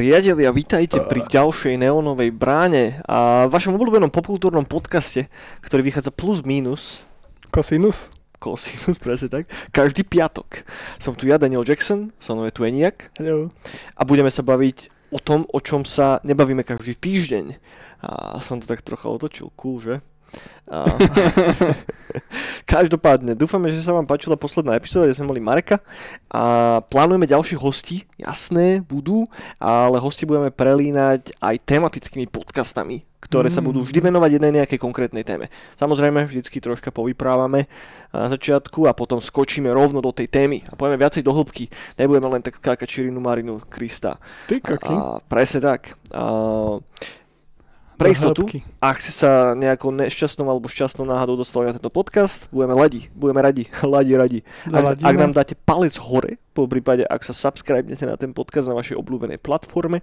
Priatelia, vítajte pri ďalšej neonovej bráne a vašom obľúbenom popkultúrnom podcaste, ktorý vychádza plus minus Kosinus? Cosinus, presne tak, každý piatok. Som tu ja, Daniel Jackson, som je tu Eniak Hello. a budeme sa baviť o tom, o čom sa nebavíme každý týždeň. A som to tak trocha otočil, cool, že? A... Každopádne, dúfame, že sa vám páčila posledná epizóda, kde sme mali Mareka a plánujeme ďalších hostí, jasné, budú, ale hosti budeme prelínať aj tematickými podcastami, ktoré sa budú vždy venovať jednej nejakej konkrétnej téme. Samozrejme, vždycky troška povyprávame na začiatku a potom skočíme rovno do tej témy a povieme viacej do hĺbky. Nebudeme len tak skákať Čirinu Marinu Krista. Ty kaký. A, presne tak. A, pre istotu, ak si sa nejakou nešťastnou alebo šťastnou náhodou dostali na tento podcast, budeme radi, budeme radi, ladi, radi. Ak, ak nám dáte palec hore, po prípade, ak sa subscribnete na ten podcast na vašej obľúbenej platforme,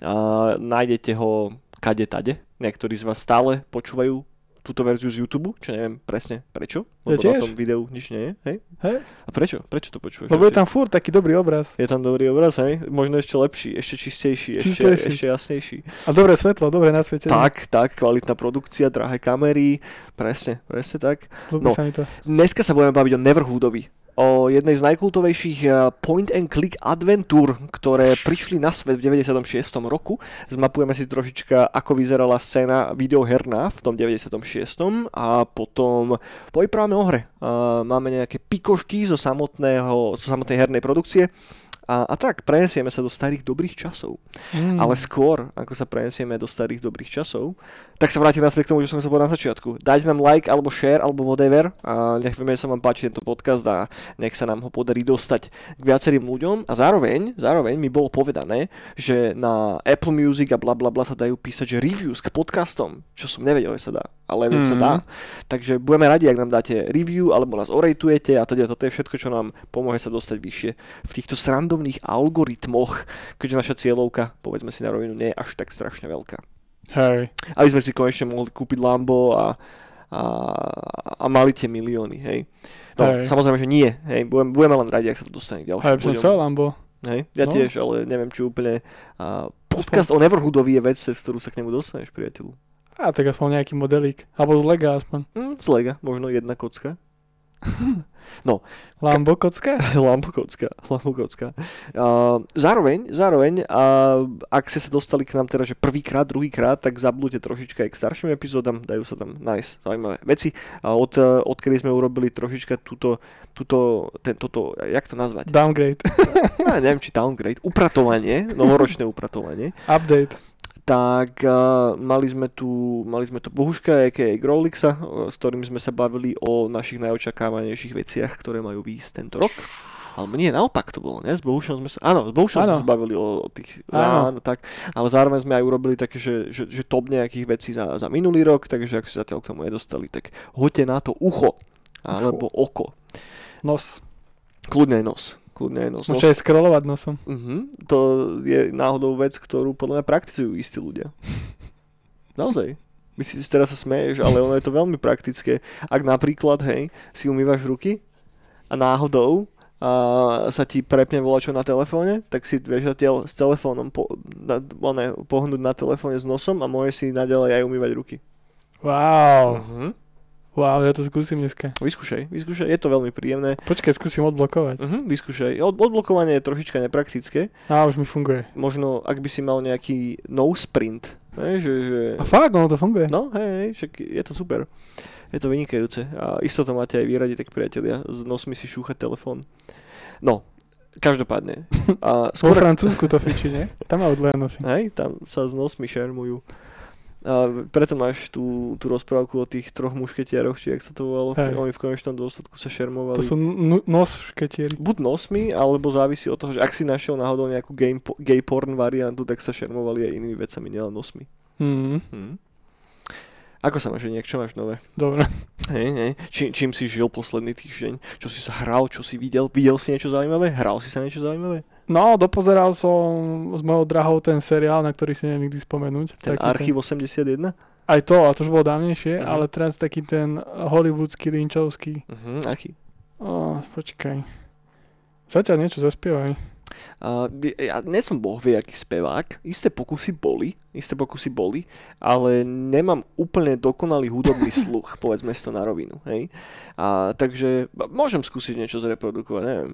a nájdete ho kade tade. Niektorí z vás stále počúvajú túto verziu z YouTube, čo neviem presne prečo, lebo Ja na tiež. tom videu nič nie je, hej? Hej? A prečo? Prečo to počúvaš? Lebo je tam furt taký dobrý obraz. je tam dobrý obraz, hej? Možno ešte lepší, ešte čistejší, ešte, Čistejší. ešte jasnejší. A dobré svetlo, dobré nasvietenie. Tak, tak, kvalitná produkcia, drahé kamery, presne, presne tak. Ľúbi no. sa mi to. Dneska sa budeme baviť o Neverhoodovi, o jednej z najkultovejších eh, point and click adventúr, ktoré prišli na svet v 96. roku. Zmapujeme si trošička, ako vyzerala scéna videoherná v tom 96. a potom povyprávame o hre. A Máme nejaké pikošky zo, samotného, zo samotnej hernej produkcie. A, a tak, prenesieme sa do starých dobrých časov. Mm. Ale skôr, ako sa prenesieme do starých dobrých časov, tak sa vrátim naspäť k tomu, čo som sa povedal na začiatku. Dajte nám like, alebo share, alebo whatever a nech vieme, že sa vám páči tento podcast a nech sa nám ho podarí dostať k viacerým ľuďom. A zároveň, zároveň mi bolo povedané, že na Apple Music a bla bla bla sa dajú písať, že reviews k podcastom, čo som nevedel, že sa dá. Ale mm-hmm. sa Mhm. dá. Takže budeme radi, ak nám dáte review, alebo nás orejtujete a teda toto je všetko, čo nám pomôže sa dostať vyššie v týchto srandovných algoritmoch, keďže naša cieľovka, povedzme si na rovinu, nie je až tak strašne veľká. Hej. Aby sme si konečne mohli kúpiť Lambo a, a, a mali tie milióny, hej. No, Hej. samozrejme, že nie, hej, budeme, budeme len radi, ak sa to dostane k Hej, ďalším by som chcel Lambo. Hej, ja No. tiež, ale neviem, či úplne a, podcast o Neverhoodovi je vec, cez ktorú sa k nemu dostaneš, priateľu. A tak aspoň nejaký modelík. Alebo z Lega aspoň. Hm, z Lega, možno jedna kocka. Lambo kocka? Lampokocka, lampokocka. Uh, zároveň, zároveň, uh, ak ste sa dostali k nám teda, že prvýkrát, druhýkrát, tak zablúte trošička aj k starším epizódam, dajú sa tam nájsť zaujímavé veci. A od, uh, odkedy sme urobili trošička túto, túto, ten, toto, jak to nazvať? Downgrade. No, neviem, či downgrade, upratovanie, novoročné upratovanie, Update. Tak uh, mali sme tu, mali sme tu Bohuška, a.k.a. Growlixa, uh, s ktorým sme sa bavili o našich najočakávanejších veciach, ktoré majú výjsť tento rok. Alebo nie, naopak to bolo, ne? S Bohušom sme sa, áno, s Bohušom sme sa bavili o, o tých, Áno. áno, tak, ale zároveň sme aj urobili také, že, že, že top nejakých vecí za, za minulý rok, takže ak si zatiaľ k tomu nedostali, tak hoďte na to ucho, alebo oko, Nos. kľudne nos, kľudne aj nos. Môžete aj scrollovať nosom. Mhm, to je náhodou vec, ktorú podľa mňa praktizujú istí ľudia. Naozaj. Myslíš, že teraz sa smeješ, ale ono je to veľmi praktické. Ak napríklad, hej, si umývaš ruky a náhodou a sa ti prepne volačo na telefóne, tak si vieš zatiaľ s telefónom po, na, one, pohnúť na telefóne s nosom a môžeš si naďalej aj umývať ruky. Wow. Mhm. Wow, ja to skúsim dneska. Vyskúšaj, vyskúšaj, je to veľmi príjemné. Počkaj, skúsim odblokovať. Mhm, vyskúšaj. Od, odblokovanie je trošička nepraktické. Á, už mi funguje. Možno, ak by si mal nejaký no sprint, ne, že, že A fakt, ono to funguje. No, hej, hej, však je to super. Je to vynikajúce. A isto to máte aj vyradi, tak priatelia. S nosmi si šúchať telefón. No, každopádne. A Vo skôr, Francúzsku to fiči, nie? Tam dvoje nosy. hej, tam sa s nosmi šermujú. A preto máš tú, tú rozprávku o tých troch mušketiaroch, či jak sa to volalo. Hej. Oni v konečnom dôsledku sa šermovali. To sú n- nos šketieri. Buď nosmi, alebo závisí od toho, že ak si našiel náhodou nejakú po- gay porn variantu, tak sa šermovali aj inými vecami, nielen nosmi. Mm, Hm. Ako sa máš, Eniak? Čo máš nové? dobre. Hej, hej. Či, čím si žil posledný týždeň? Čo si sa hral? Čo si videl? Videl si niečo zaujímavé? Hral si sa niečo zaujímavé? No, dopozeral som s mojou drahou ten seriál, na ktorý si neviem nikdy spomenúť. Ten Taký Archív 81? Aj to, a to už bolo dávnejšie, Mhm. ale teraz taký ten hollywoodský, linčovský. Uh-huh, aký? Ó, počkaj. Zatiaľ niečo zaspievaj. Uh, ja nie som boh vie aký spevák, isté pokusy boli, isté pokusy boli, ale nemám úplne dokonalý hudobný sluch, povedzme si to na rovinu, hej. A, takže môžem skúsiť niečo zreprodukovať, neviem.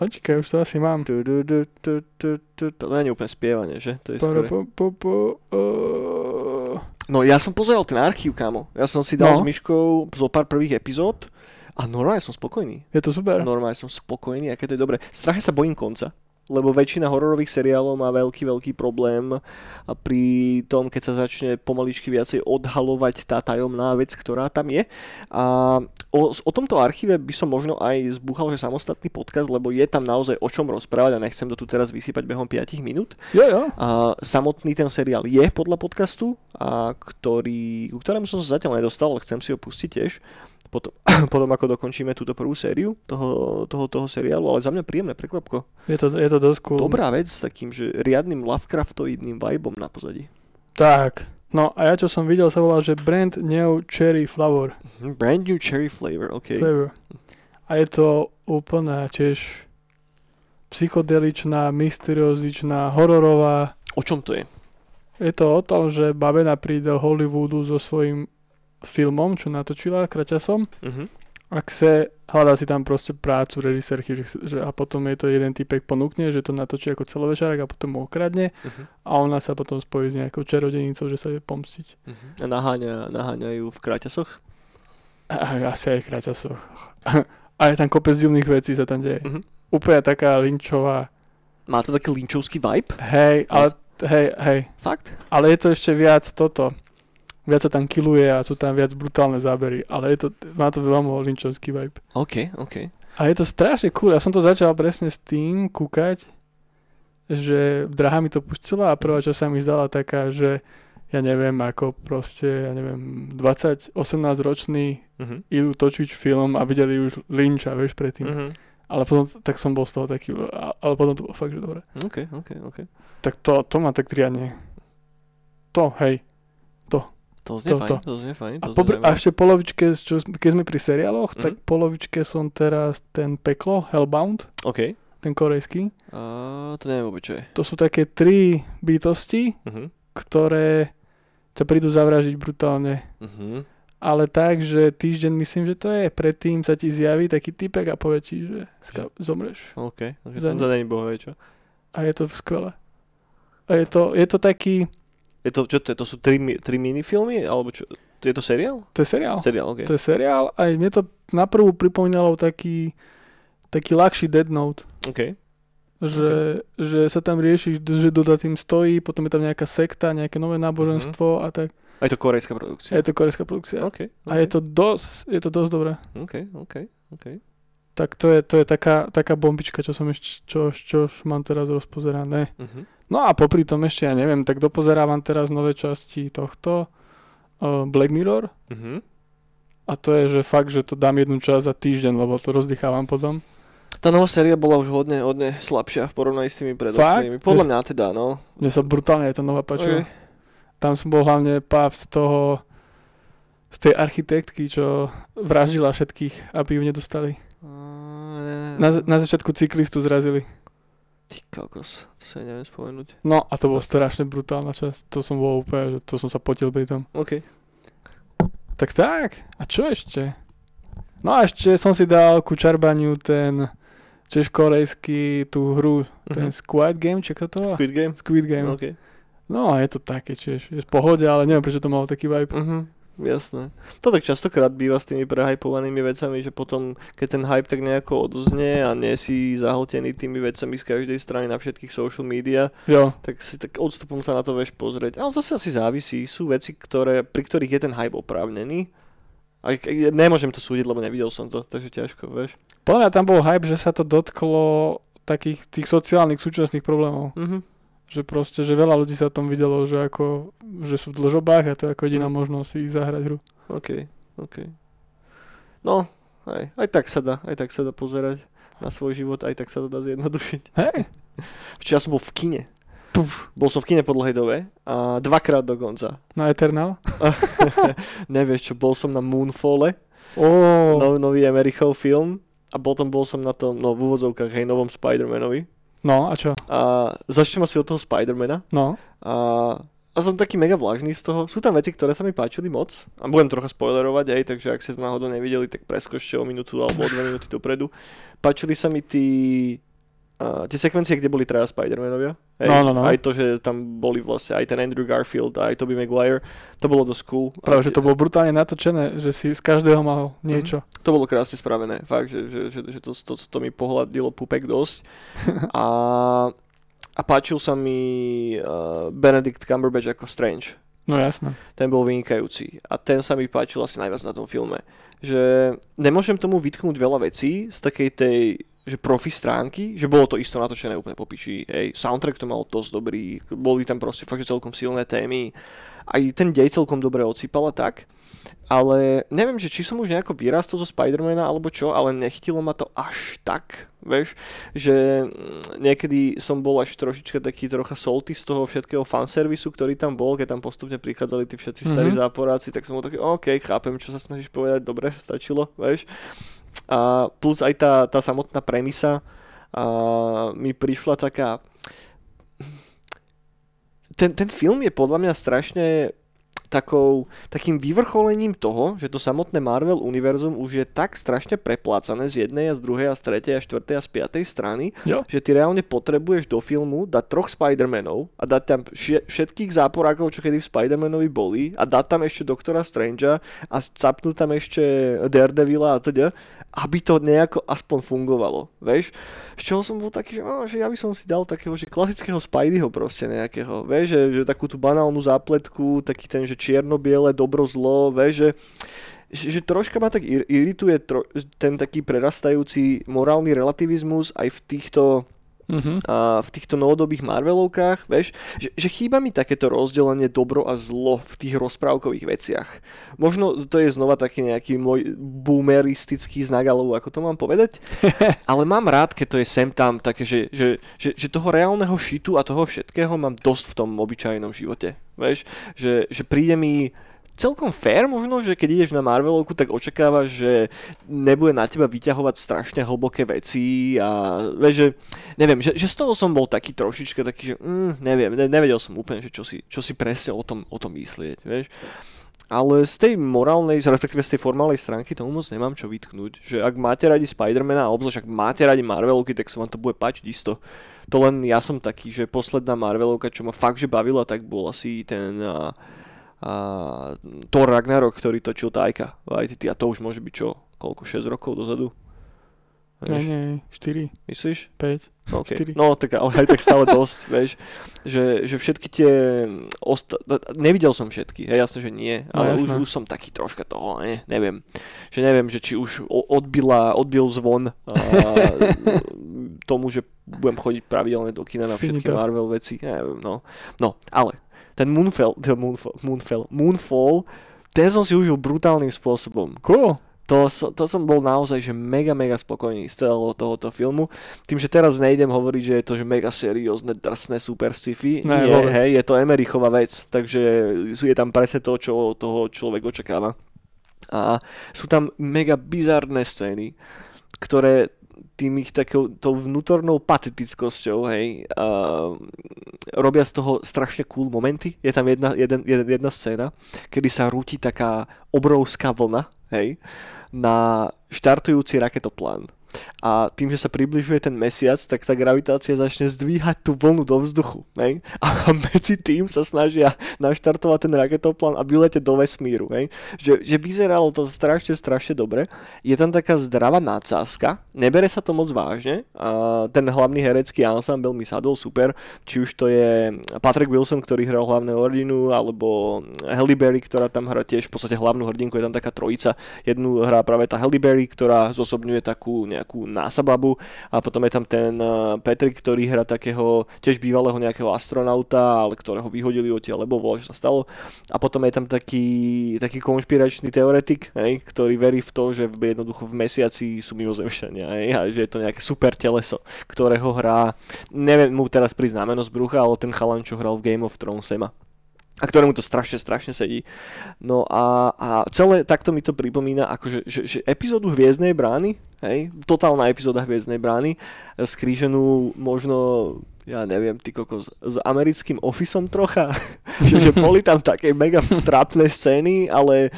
Počkaj, už to asi mám. Tu, tu, tu, tu, tu, tu, to nie je úplne spievanie, že? To je skôr... po, po, po, uh, No ja som pozeral ten archív, kámo. Ja som si dal No. s Myškou zo pár prvých epizód a normálne som spokojný. je to super. Normálne som spokojný, aké to je dobré. Strašne sa bojím konca, lebo väčšina hororových seriálov má veľký, veľký problém a pri tom, keď sa začne pomaličky viacej odhalovať tá tajomná vec, ktorá tam je. A o, o tomto archíve by som možno aj zbúchal, že samostatný podcast, lebo je tam naozaj o čom rozprávať a nechcem to tu teraz vysypať behom 5 minút. Jo, jo. A samotný ten seriál je podľa podcastu, a ktorý, ku ktorému som sa zatiaľ nedostal, ale chcem si ho pustiť tiež. Potom, potom ako dokončíme túto prvú sériu toho, toho, toho seriálu, ale za mňa príjemné prekvapko. Je to, je to dosť cool. Dobrá vec s takým, že riadnym Lovecraftoidným vibom na pozadí. Tak. No a ja čo som videl sa volá, že Brand New Cherry Flower. Mhm, Brand new cherry flavor, OK. Flavor. A je to úplná tiež psychodeličná, mysteriózičná, hororová. O čom to je? Je to o tom, že babena príde do Hollywoodu so svojím filmom, čo natočila kraťasom Uh-huh. a chce, hľadá si tam proste prácu režisérky, že, že, a potom je to jeden typek ponúkne, že to natočí ako celovečerák a potom mu okradne Uh-huh. a ona sa potom spojí s nejakou čarodenicou, že sa vie pomstiť. Uh-huh. A naháňa, naháňajú v kráťasoch? A, asi aj kraťasoch. a je tam kopec divných vecí sa tam deje. Mhm. Úplne taká linčová. Má to taký linčovský vibe? Hej, ale, hej, hej. Fakt? Ale je to ešte viac toto. Viac sa tam kiluje a sú tam viac brutálne zábery. Ale je to, má to veľmi linčovský vibe. OK, OK. A je to strašne cool. Ja som to začal presne s tým kúkať, že drahá mi to pustila a prvá, čo sa mi zdala taká, že ja neviem, ako proste, ja neviem, 20, 18 ročný Uh-huh. idú točiť film a videli už Lynča, vieš, predtým. Uh-huh. Ale potom, tak som bol z toho taký, ale potom to bolo fakt, že dobre. OK, OK, OK. Tak to, to ma tak triadne. To, hej. To znie To- fajn, to. znie fajn. A, To popri, znie a ešte polovičke, čo, keď sme pri seriáloch, Mhm. tak polovičke som teraz ten Peklo, Hellbound, OK. ten korejský. Uh, to neviem vôbec, čo je. To sú také tri bytosti, Uh-huh. ktoré ťa prídu zavražiť brutálne. Uh-huh. Ale tak, že týždeň myslím, že to je, predtým sa ti zjaví taký typek a povie ti, že ska- zomreš. OK, okay. To není bohové, čo? A je to skvelé. A je to, je to taký, Je to, čo to je? To sú tri, tri minifilmy? Alebo čo? Je to seriál? to je seriál. Seriál, OK. To je seriál a mne to naprvu pripomínalo taký, taký ľahší Dead Note. OK. Že, že sa tam rieši, že za tým stojí, potom je tam nejaká sekta, nejaké nové náboženstvo a tak. A je to korejská produkcia? Je to korejská produkcia. OK. A je to dosť, je to dosť dobré. OK, OK, OK. Tak to je, to je taká, taká bombička, čo som ešte, čo, čo už mám teraz rozpozerané. Uh-huh. No a popri tom ešte, ja neviem, tak dopozerávam teraz nové časti tohto uh, Black Mirror Uh-huh. a to je, že fakt, že to dám jednu časť za týždeň, lebo to rozdychávam potom. Tá nová séria bola už hodne, hodne slabšia v porovnaní s tými predošlými. Podľa mňa teda, no. Mne sa brutálne aj tá nová páčila. Okay. Tam som bol hlavne páv z toho, z tej architektky, čo vraždila všetkých, aby ju nedostali. Na, na začiatku cyklistu zrazili. Ty kokos, to sa neviem spomenúť. No a to bolo strašne brutálna časť. To som bol úplne, že to som sa potil pri tom. OK. Tak tak, a čo ešte? No a ešte som si dal ku čarbaniu ten tiež korejský tú hru, ten Mhm. Squid Game, či to volá? Squid Game? Squid Game. OK. No a je to také tiež, je v pohode, ale neviem prečo to malo taký vibe. Mhm. Jasné. To tak častokrát býva s tými prehypovanými vecami, že potom, keď ten hype tak nejako odoznie a nie si zahltený tými vecami z každej strany na všetkých social media, Jo, tak si tak odstupom sa na to vieš pozrieť. Ale zase asi závisí. Sú veci, ktoré, pri ktorých je ten hype oprávnený. A k- nemôžem to súdiť, lebo nevidel som to, takže ťažko, vieš. podľa mňa tam bol hype, že sa to dotklo takých tých sociálnych súčasných problémov. Mhm. Že proste, že veľa ľudí sa tom videlo, že ako, že sú v dlžobách a to je ako jediná Mhm. možnosť si ísť zahrať hru. OK, OK. No, aj, aj tak sa dá, aj tak sa dá pozerať na svoj život, aj tak sa to dá zjednodušiť. Hej, Včera som bol v kine. Puf, Bol som v kine po dlhej dobe a dvakrát dokonca. na Eternal. Nevieš čo, bol som na Moonfalle, Ó, no, nový Emerichov film a potom bol som na tom, no v úvodzovkách, hej, novom Spider-Manovi. No a čo? A začnem asi od toho Spider-Mana. No, A, a som taký mega vlažný z toho. Sú tam veci, ktoré sa mi páčili moc. A budem trocha spoilerovať aj, takže ak ste to náhodou nevideli, tak preskočte o minútu alebo o dve minúty dopredu. Páčili sa mi tí, uh, tie sekvencie, kde boli traja Spider-Manovia. Hej, No, no, no. Aj to, že tam boli vlastne aj ten Andrew Garfield, aj Tobey Maguire. To bolo dosť cool. práve, že to bolo brutálne natočené, že si z každého mal niečo. to bolo krásne spravené, fakt, že, že, že, že to, to, to, mi pohľadilo pupek dosť. A, a páčil sa mi uh, Benedict Cumberbatch ako Strange. No jasné. Ten bol vynikajúci. A ten sa mi páčil asi najviac na tom filme. Že nemôžem tomu vytknúť veľa vecí z takej tej že profi stránky, že bolo to isto natočené úplne po piči. Hej. Soundtrack to mal dosť dobrý, boli tam proste fakt celkom silné témy. Aj ten dej celkom dobre odsýpala tak. Ale neviem, že či som už nejako vyrastol zo Spidermana alebo čo, ale nechytilo ma to až tak, vieš, že mm, niekedy som bol až trošička taký trocha salty z toho všetkého fanservisu, ktorý tam bol, keď tam postupne prichádzali tí všetci starí Mhm. záporáci, tak som bol taký, OK, chápem, čo sa snažíš povedať, dobre, stačilo, vieš. A plus aj tá, tá samotná premisa a mi prišla taká... Ten, ten film je podľa mňa strašne takou, takým vyvrcholením toho, že to samotné Marvel univerzum už je tak strašne preplácané z jednej a z druhej a z tretej a štvrtej a z piatej strany, Jo. že ty reálne potrebuješ do filmu dať troch Spider-Manov a dať tam všetkých záporákov, čo kedy v Spider-Manovi boli a dať tam ešte Doktora Strangea a capnúť tam ešte Daredevila a teda, aby to nejako aspoň fungovalo, vieš? Z čoho som bol taký, že, á, že ja by som si dal takého, že klasického Spideyho proste nejakého, vieš, že, že takú tú banálnu zápletku, taký ten, že čierno-biele, dobro, zlo, vieš, že že, troška ma tak ir- irituje ten taký prerastajúci morálny relativizmus aj v týchto Mhm. a v týchto novodobých Marvelovkách, vieš, že, že chýba mi takéto rozdelenie dobro a zlo v tých rozprávkových veciach. Možno to je znova taký nejaký môj boomeristický znak, alebo ako to mám povedať, ale mám rád, keď to je sem tam také, že, že, že, že toho reálneho šitu a toho všetkého mám dosť v tom obyčajnom živote. Vieš, že, že príde mi celkom fair možno, že keď ideš na Marvelovku, tak očakávaš, že nebude na teba vyťahovať strašne hlboké veci a vieš, že neviem, že, že z toho som bol taký trošička taký, že mm, neviem, ne, nevedel som úplne, že čo si, čo si presne o tom, o tom myslieť, vieš. Ale z tej morálnej, respektíve z tej formálnej stránky tomu moc nemám čo vytknúť. Že ak máte radi Spidermana a obzvlášť ak máte radi Marvelovky, tak sa vám to bude páčiť isto. To len ja som taký, že posledná Marvelovka, čo ma fakt že bavila, tak bol asi ten a, a, Thor Ragnarok, ktorý točil Tajka Waititi a to už môže byť čo, koľko, 6 rokov dozadu? Nie, Vieš, nie, 4, myslíš? 5. Okay. Štyri. No, tak, ale aj tak stále dosť, vieš, že, že všetky tie, osta- nevidel som všetky, hej, jasné, že nie, No, ale jasné. už, už som taký troška toho, ne, neviem, že neviem, že či už odbila, odbil zvon a, tomu, že budem chodiť pravidelne do kina na všetky. Marvel veci, neviem, no, no, ale ten Moonfall, ten Moonfall, Moonfall, Moonfall, ten som si užil brutálnym spôsobom Cool. to, to som bol naozaj že mega, mega spokojný z celého tohoto filmu. Tým, že teraz nejdem hovoriť, že je to že mega seriózne, drsné super sci-fi. Ne, vôbec. hej, je to Emerichová vec, takže je tam presne to, čo toho človek očakáva. A sú tam mega bizarné scény, ktoré tým ich takou tou vnútornou patetickosťou, hej, a robia z toho strašne cool momenty. Je tam jedna, jeden, jeden, jedna scéna, kedy sa rúti taká obrovská vlna, hej, na štartujúci raketoplán. A tým, že sa približuje ten mesiac, tak tá gravitácia začne zdvíhať tú vlnu do vzduchu. Hej? A medzi tým sa snažia naštartovať ten raketoplán a vyletieť do vesmíru. Hej? Že, že vyzeralo to strašne, strašne dobre. Je tam taká zdravá nadsázka, nebere sa to moc vážne. A ten hlavný herecký ensemble mi sadol super. Či už to je Patrick Wilson, ktorý hral hlavnú hrdinu, alebo Halle Berry, ktorá tam hrá tiež v podstate hlavnú hrdinku. Je tam taká trojica. Jednu hrá práve tá Halle Berry, ktorá zosobňuje takú nejakú násababu a potom je tam ten uh, Patrick, ktorý hrá takého tiež bývalého nejakého astronauta, ale ktorého vyhodili odtiaľ, lebo voľa, sa stalo. A potom je tam taký, taký konšpiračný teoretik, hej, ktorý verí v to, že jednoducho v mesiaci sú mimozemšťania hej, a že je to nejaké super teleso, ktorého hrá, neviem mu teraz z brucha, ale ten chalan, čo hral v Game of Thrones Sema a ktorému to strašne, strašne sedí. No a, a celé takto mi to pripomína, akože, že, že epizódu Hviezdnej brány, hej, totálna epizóda Hviezdnej brány, skríženú možno, ja neviem, ty kokos, s americkým ofisom trocha, že, že boli tam také mega trápne scény, ale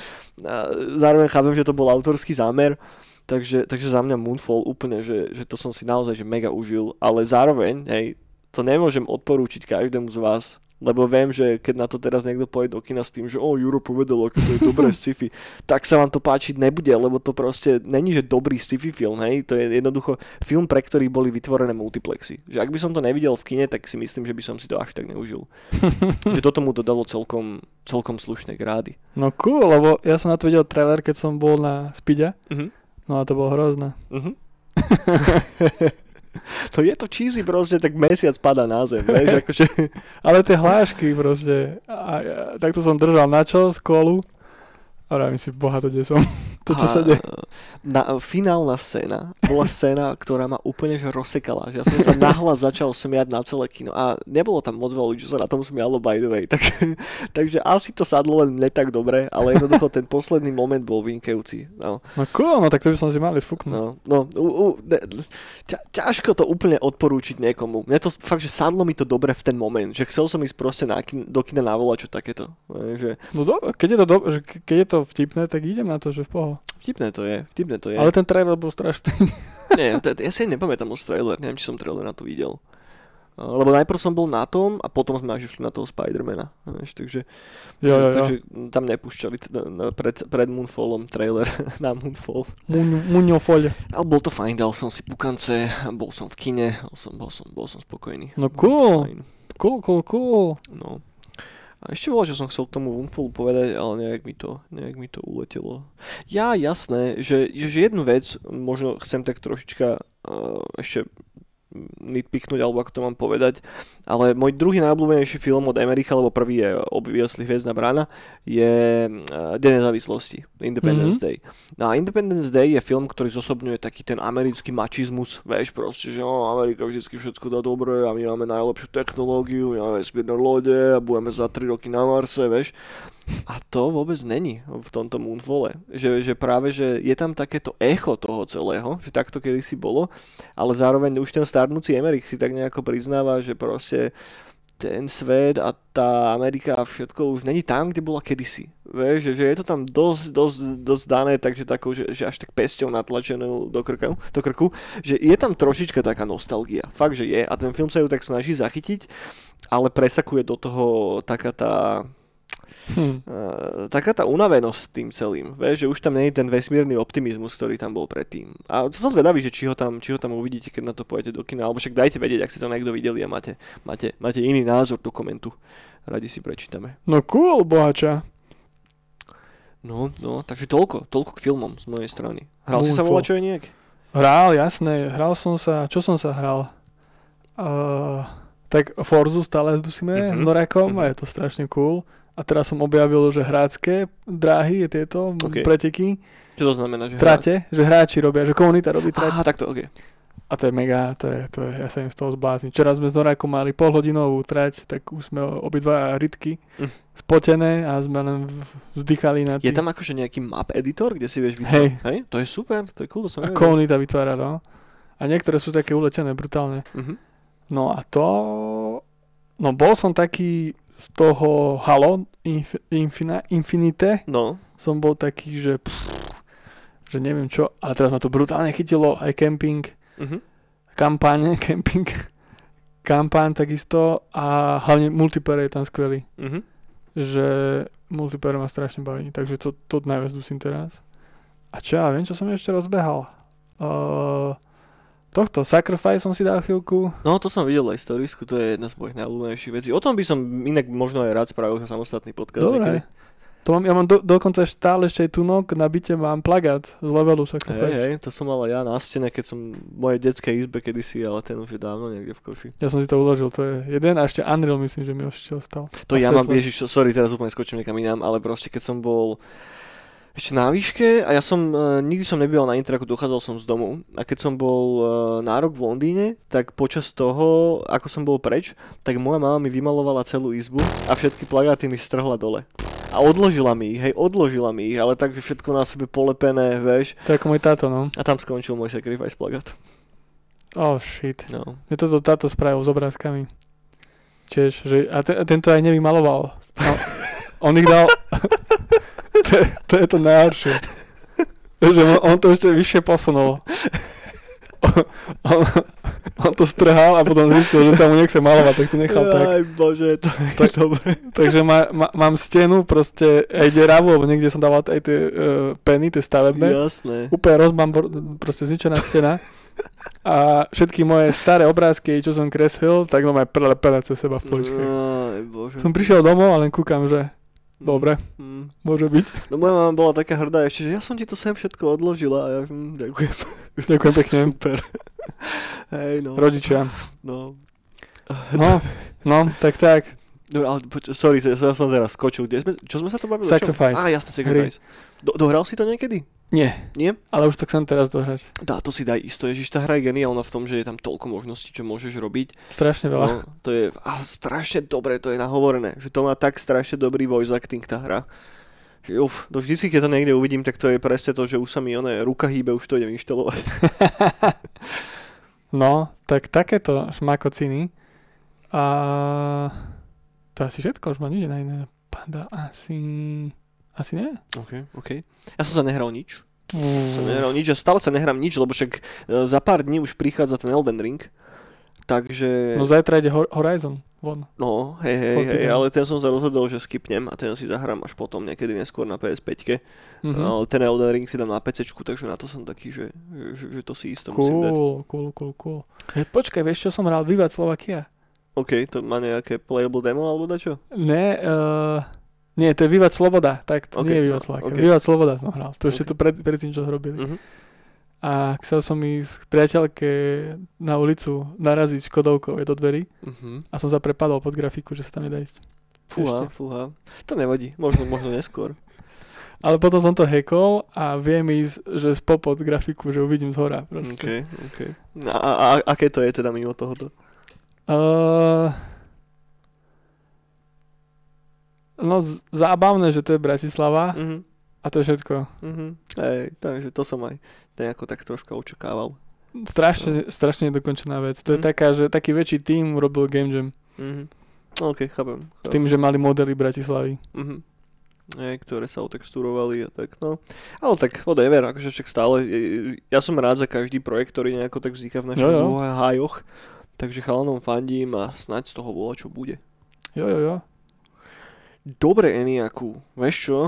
zároveň chápem, že to bol autorský zámer, takže, takže za mňa Moonfall úplne, že, že to som si naozaj že mega užil, ale zároveň, hej, to nemôžem odporúčiť každému z vás, lebo viem, že keď na to teraz niekto pôjde do kina s tým, že o, Juro povedal, aké to je dobré sci-fi, tak sa vám to páčiť nebude, lebo to proste není, že dobrý sci-fi film, hej, to je jednoducho film, pre ktorý boli vytvorené multiplexy. Že ak by som to nevidel v kine, tak si myslím, že by som si to až tak neužil. že toto mu to dalo celkom, celkom slušné grády. No cool, lebo ja som na to videl trailer, keď som bol na Speede. Uh-huh. No a to bolo hrozné. Uh-huh. to je to cheesy proste, tak mesiac padá na zem, vieš, akože... Ale tie hlášky proste, a, a, takto som držal na čo, kolu, vravím si, boha, to kde som to, čo a, sa deje. Na, finálna scéna bola scéna, ktorá ma úplne že rozsekala. Že ja som sa nahlas začal smiať na celé kino a nebolo tam moc veľa ľudí, čo sa na tom smialo by the way. Tak, takže asi to sadlo len ne tak dobre, ale jednoducho ten posledný moment bol vynikajúci. No. no cool, no tak to by som si mali sfúknuť. No, no u, u, ne, ťa, ťažko to úplne odporúčiť niekomu. Mne to fakt, že sadlo mi to dobre v ten moment, že chcel som ísť proste na, do kina na čo takéto. Že... No do, keď je to, do, keď je to vtipné, tak idem na to, že v poho. Vtipné to je, vtipné to je. Ale ten trailer bol strašný. Nie, t- ja si nepamätám už trailer, neviem, či som trailer na to videl. Lebo najprv som bol na tom a potom sme až išli na toho Spidermana. Vieš, takže, jo, jo, jo. takže tam nepúšťali t- pred, pred Moonfallom trailer na Moonfall. Moonfall. Ale bol to fajn, dal som si pukance, bol som v kine, bol som, bol som, bol som spokojný. No cool. Cool, cool, cool. No. A ešte bolo, že som chcel k tomu Wumfulu povedať, ale nejak mi to, nejak mi to uletelo. Ja, jasné, že, že jednu vec možno chcem tak trošička uh, ešte nitpiknúť, alebo ako to mám povedať. Ale môj druhý najobľúbenejší film od Amerika, lebo prvý je obviously Hviezdna brána, je eh, Deň nezávislosti, Independence mm-hmm. Day. No a Independence Day je film, ktorý zosobňuje taký ten americký mačizmus, vieš proste, že oh, Amerika vždycky všetko dá dobre a my máme najlepšiu technológiu, my máme vesmírne lode a budeme za 3 roky na Marse, vieš. A to vôbec není v tomto Moonfalle. Že, že práve, že je tam takéto echo toho celého, že takto kedysi bolo, ale zároveň už ten starnúci Emerik si tak nejako priznáva, že proste ten svet a tá Amerika a všetko už není tam, kde bola kedysi. Vieš, že, že je to tam dosť, dosť, dosť dané, takže takou, že, že až tak pesťou natlačenou do, krku, do krku, že je tam trošička taká nostalgia. Fakt, že je. A ten film sa ju tak snaží zachytiť, ale presakuje do toho taká tá Hmm. taká tá unavenosť tým celým, vieš, že už tam nie je ten vesmírny optimizmus, ktorý tam bol predtým. A som zvedavý, že či ho, tam, či ho tam uvidíte, keď na to pôjdete do kina, alebo však dajte vedieť, ak si to niekto videli a máte, máte, máte iný názor dokumentu. Radi si prečítame. No cool, bohača. No, no, takže toľko, toľko k filmom z mojej strany. Hral Moonfall. si sa volať čo je nejak? Hral, jasné, hral som sa, čo som sa hral? Uh, tak Forzu stále dusíme mm-hmm. s Norakom mm-hmm. a je to strašne cool. A teraz som objavil, že hrácké dráhy, tieto okay. preteky. Čo to znamená, že Trate, hrá... že hráči robia, že komunita robí trate. Aha, takto, ok. A to je mega, to je, to je, ja sa im z toho zblázním. Včera sme s Norákom mali polhodinovú trať, tak už sme obidva rytky mm. spotené a sme len vzdychali na tých. Je tam akože nejaký map editor, kde si vieš vytvárať? Hej. Hej. To je super, to je cool, to som A komunita vytvára, no. A niektoré sú také uletené brutálne. Mm-hmm. No a to... No bol som taký z toho Halo Inf- Infina- Infinite no. som bol taký, že pff, že neviem čo, ale teraz ma to brutálne chytilo, aj camping, uh-huh. kampáne, camping, kampán takisto a hlavne multiplayer je tam skvelý. Uh-huh. Že multiplayer ma strašne baví, takže to, to najviac dusím teraz. A čo ja viem, čo som ešte rozbehal. Uh, tohto Sacrifice som si dal chvíľku. No to som videl aj storisku, to je jedna z mojich najľúbenejších vecí. O tom by som inak možno aj rád spravil samostatný podcast. Dobre. To mám, ja mám do, dokonca stále ešte aj tunok, na byte mám plagát z levelu Hej, Sacrifice. hej, to som mal ja na stene, keď som v mojej detskej izbe kedysi, ale ten už je dávno niekde v koši. Ja som si to uložil, to je jeden a ešte Unreal myslím, že mi ešte ostal. To A ja mám, ježiš, sorry, teraz úplne skočím niekam inám, ale proste keď som bol ešte na výške a ja som, uh, nikdy som nebýval na Interaku, dochádzal som z domu a keď som bol uh, na rok v Londýne, tak počas toho, ako som bol preč, tak moja mama mi vymalovala celú izbu a všetky plagáty mi strhla dole. A odložila mi ich, hej, odložila mi ich, ale tak všetko na sebe polepené, vieš. To je ako môj táto, no. A tam skončil môj sacrifice plagát. Oh shit. No. Mne toto táto spravil s obrázkami. Tiež, že, a, te, a tento aj nevymaloval. No, on ich dal... to, je- to je to najhoršie. Že on, on to ešte vyššie posunul. On, on to strhal a potom zistil, že sa mu nechce malovať, tak to nechal tak. Aj bože, to je tak dobre. Takže má, má, mám stenu, proste aj deravu, lebo niekde som dával aj tie uh, peny, tie stavebné. Jasné. Úplne rozbambor, proste zničená stena. A všetky moje staré obrázky, čo som kreslil, tak no aj prelepené cez seba v poličke. Aj bože. Som prišiel domov a len kúkam, že dobre, Mm. môže byť. No moja mama bola taká hrdá ešte, že ja som ti to sem všetko odložila a ja hm, ďakujem. Ďakujem pekne. Super. Hej, no. Rodičia. no. No, no, tak tak. Dobre, ale poč- sorry, ja som teraz skočil. Kde sme, čo sme sa to bavili? Sacrifice. Á, jasne, Sacrifice. Do, dohral si to niekedy? Nie, Nie? ale už to chcem teraz dohrať. Dá, to si daj isto. Ježiš, tá hra je geniálna v tom, že je tam toľko možností, čo môžeš robiť. Strašne veľa. No, to je a strašne dobre, to je nahovorené. Že to má tak strašne dobrý voice acting tá hra. Že uf, to vždycky, keď to niekde uvidím, tak to je presne to, že už sa mi oné ruka hýbe, už to idem inštalovať. No, tak takéto šmakociny. A to asi všetko, už ma nič iné napadá. Asi... Asi nie? OK, OK. Ja som sa nehral nič. Som Mm. nehral nič a stále sa nehrám nič, lebo však e, za pár dní už prichádza ten Elden Ring. Takže... No zajtra ide Hor- Horizon von. No, hej, hej, hej, ale ten som sa rozhodol, že skipnem a ten si zahrám až potom niekedy neskôr na PS5. Mhm. Ale ten Elden Ring si dám na PC, takže na to som taký, že, že, že to si isto musím dať. Cool, cool, cool, cool. Počkaj, vieš čo som hral? Vivat Slovakia. OK, to má nejaké playable demo alebo dačo? Ne, uh, nie, to je Vivat Sloboda. Tak to Ok, nie je Vivat no, Slovakia. ok. Vivat Sloboda som hral. To ešte Ok. tu pred, pred tým, čo zrobili. Mhm. A chcel som ísť k priateľke na ulicu naraziť škodovkou je do dverí Mhm. a som sa prepadol pod grafiku, že sa tam nedá ísť. Fúha, Ešte. fúha. To nevadí, možno, možno neskôr. Ale potom som to hackol a viem ísť, že spopod grafiku, že uvidím z hora. OK, Proste. OK. A, a, a aké to je teda mimo tohoto? Uh, no z- zábavné, že to je Bratislava Mhm. a to je všetko. Mhm. Hej, takže to som aj nejako tak troška očakával. Strašne, strašne nedokončená vec. To je Mhm. taká, že taký väčší tým urobil Game Jam. Mhm. OK, chápem. S chápem. tým, že mali modely Bratislavy. Mhm. Hej, ktoré sa otexturovali a tak, no. Ale tak, whatever, akože však stále, e, ja som rád za každý projekt, ktorý nejako tak vzniká v našich Jo, jo. hájoch, takže chalanom fandím a snáď z toho bola, čo bude. Jo, jo, jo. Dobre, Eniaku, vieš čo?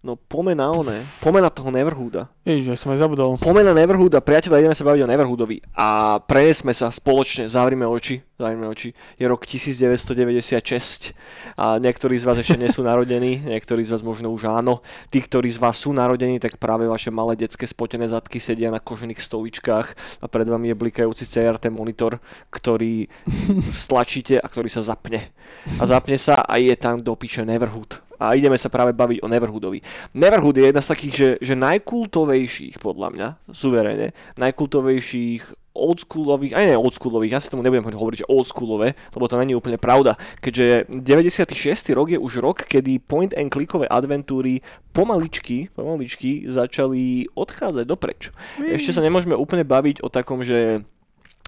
No pome na oné, pome na toho Neverhooda. Ježiš, ja som aj zabudol. Pome na Neverhooda, priateľa, ideme sa baviť o Neverhoodovi a prenesme sa spoločne, zavrime oči, zavrime oči. Je rok 1996 a niektorí z vás ešte nie sú narodení, niektorí z vás možno už áno. Tí, ktorí z vás sú narodení, tak práve vaše malé detské spotené zadky sedia na kožených stoličkách a pred vami je blikajúci CRT monitor, ktorý stlačíte a ktorý sa zapne. A zapne sa a je tam do piče Neverhood. A ideme sa práve baviť o Neverhoodovi. Neverhood je jedna z takých, že, že najkultovejších, podľa mňa, suverene, najkultovejších oldschoolových, aj ne oldschoolových, ja si tomu nebudem hovoriť, že oldschoolové, lebo to není úplne pravda, keďže 96. rok je už rok, kedy point and clickové adventúry pomaličky, pomaličky začali odchádzať dopreč. Ešte sa nemôžeme úplne baviť o takom, že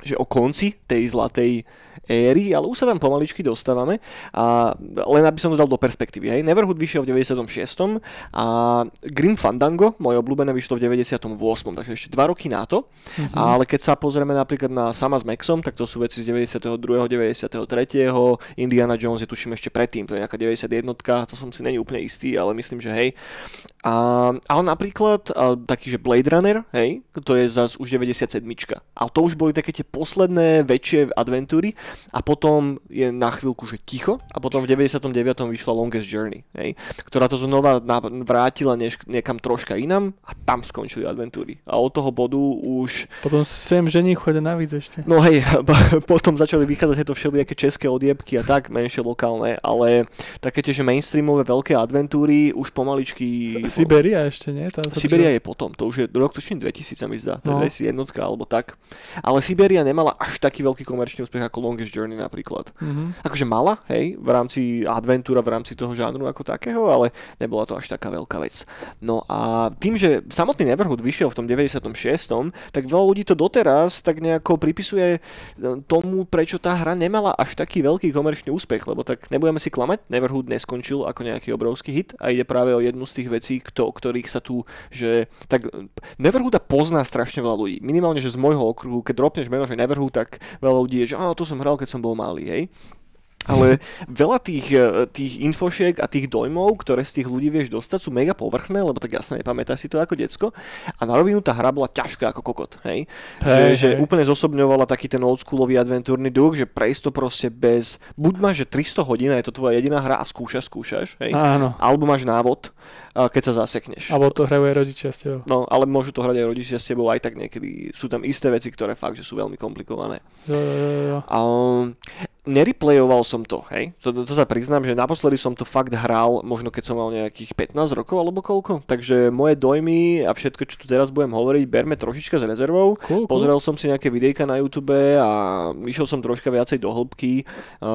že o konci tej zlatej éry, ale už sa tam pomaličky dostávame a len aby som to dal do perspektívy. Hej. Neverhood vyšiel v 96. a Grim Fandango, moje obľúbené, vyšlo v 98. takže ešte 2 roky na to. Mhm. Ale keď sa pozrieme napríklad na Sama s Maxom, tak to sú veci z 92., 93. Indiana Jones je tuším ešte predtým, to je nejaká 91, to som si není úplne istý, ale myslím, že hej. A, ale napríklad a, taký, že Blade Runner, hej, to je zase už 97. A to už boli také tie posledné väčšie adventúry a potom je na chvíľku, že ticho a potom v 99. vyšla Longest Journey, hej, ktorá to znova vrátila než, niekam troška inam a tam skončili adventúry. A od toho bodu už... Potom sem žení chodia navíc ešte. No hej, potom začali vychádzať tieto všelijaké české odjebky a tak, menšie lokálne, ale také tie, že mainstreamové veľké adventúry už pomaličky... Siberia ešte, nie? Tá Siberia je potom, to už je rok tuším 2000 sa mi zdá, no. to je jednotka alebo tak. Ale Siberia nemala až taký veľký komerčný úspech ako Longest Journey napríklad. Mm-hmm. Akože mala, hej, v rámci adventúra, v rámci toho žánru ako takého, ale nebola to až taká veľká vec. No a tým, že samotný Neverhood vyšiel v tom 96., tak veľa ľudí to doteraz tak nejako pripisuje e, tomu, prečo tá hra nemala až taký veľký komerčný úspech, lebo tak nebudeme si klamať, Neverhood neskončil ako nejaký obrovský hit a ide práve o jednu z tých vecí, kto, ktorých sa tu, že tak Neverhooda pozná strašne veľa ľudí. Minimálne, že z môjho okruhu, keď dropneš meno, že Neverhood, tak veľa ľudí je, že áno, to som hral, keď som bol malý, hej. Ale veľa tých, e, tých infošiek a tých dojmov, ktoré z tých ľudí vieš dostať, sú mega povrchné, lebo tak jasne nepamätáš si to ako decko. A na rovinu tá hra bola ťažká ako kokot, hej? Hey, že, hey. že úplne zosobňovala taký ten oldschoolový adventúrny duch, že prejsť to proste bez... Buď máš, že 300 hodín je to tvoja jediná hra a skúšaš, skúšaš, hej? Áno. Alebo máš návod, keď sa zasekneš. Alebo to hrajú aj rodičia s tebou. No, ale môžu to hrať aj rodičia s tebou, aj tak niekedy sú tam isté veci, ktoré fakt, že sú veľmi komplikované. Jo, jo, jo. A, nereplayoval som to, hej. To, to sa priznám, že naposledy som to fakt hral, možno keď som mal nejakých 15 rokov alebo koľko. Takže moje dojmy a všetko, čo tu teraz budem hovoriť, berme trošička s rezervou. Cool, cool. Pozrel som si nejaké videjka na YouTube a išiel som troška viacej do hĺbky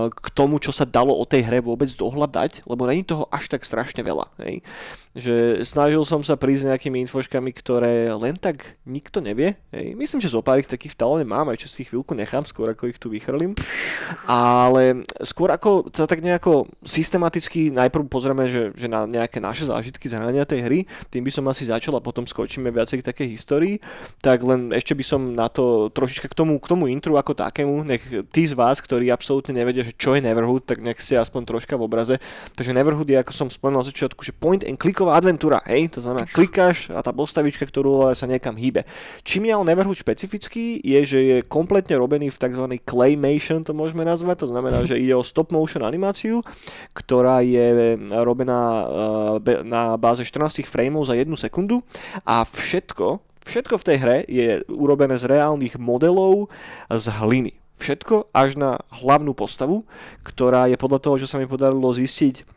k tomu, čo sa dalo o tej hre vôbec dohľadať, lebo není toho až tak strašne veľa, hej že snažil som sa prísť nejakými infoškami, ktoré len tak nikto nevie. Hej. Myslím, že zo pár takých stále mám, aj čo si chvíľku nechám, skôr ako ich tu vychrlím. Ale skôr ako sa tak nejako systematicky najprv pozrieme, že, že na nejaké naše zážitky z tej hry, tým by som asi začal a potom skočíme viacej k takej histórii. Tak len ešte by som na to trošička k tomu, k tomu intru ako takému, nech tí z vás, ktorí absolútne nevedia, že čo je Neverhood, tak nech ste aspoň troška v obraze. Takže Neverhood je, ako som spomenul na začiatku, že point and click kliková adventúra, hej, to znamená klikáš a tá postavička, ktorú sa niekam hýbe. Čím je on Neverhood špecifický, je, že je kompletne robený v tzv. claymation, to môžeme nazvať, to znamená, že ide o stop motion animáciu, ktorá je robená eh, na báze 14 frameov za jednu sekundu a všetko, všetko v tej hre je urobené z reálnych modelov z hliny. Všetko až na hlavnú postavu, ktorá je podľa toho, čo sa mi podarilo zistiť,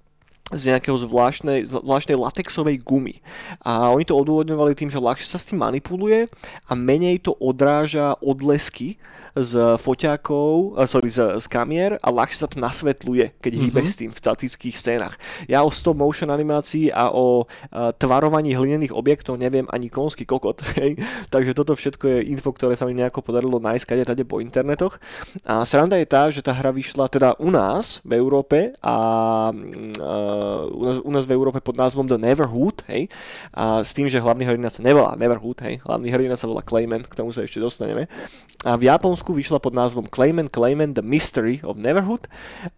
z nejakého zvláštnej, zvláštnej latexovej gumy. A oni to odôvodňovali tým, že ľahšie sa s tým manipuluje a menej to odráža odlesky z foťákov, eh, sorry, z, z kamier a ľahšie sa to nasvetľuje, keď mm-hmm. hýbeš s tým v statických scénach. Ja o stop motion animácii a o uh, tvarovaní hlinených objektov neviem ani konský kokot, hej? takže toto všetko je info, ktoré sa mi nejako podarilo nájsť kade tade po internetoch. A sranda je tá, že tá hra vyšla teda u nás v Európe a uh, u, nás, u nás v Európe pod názvom The Neverhood, hej? A s tým, že hlavný hrdina sa nevolá Neverhood, hej? Hlavný hrdina sa volá Clayman, k tomu sa ešte dostaneme. A v Japonsku Japonsku vyšla pod názvom Clayman Clayman The Mystery of Neverhood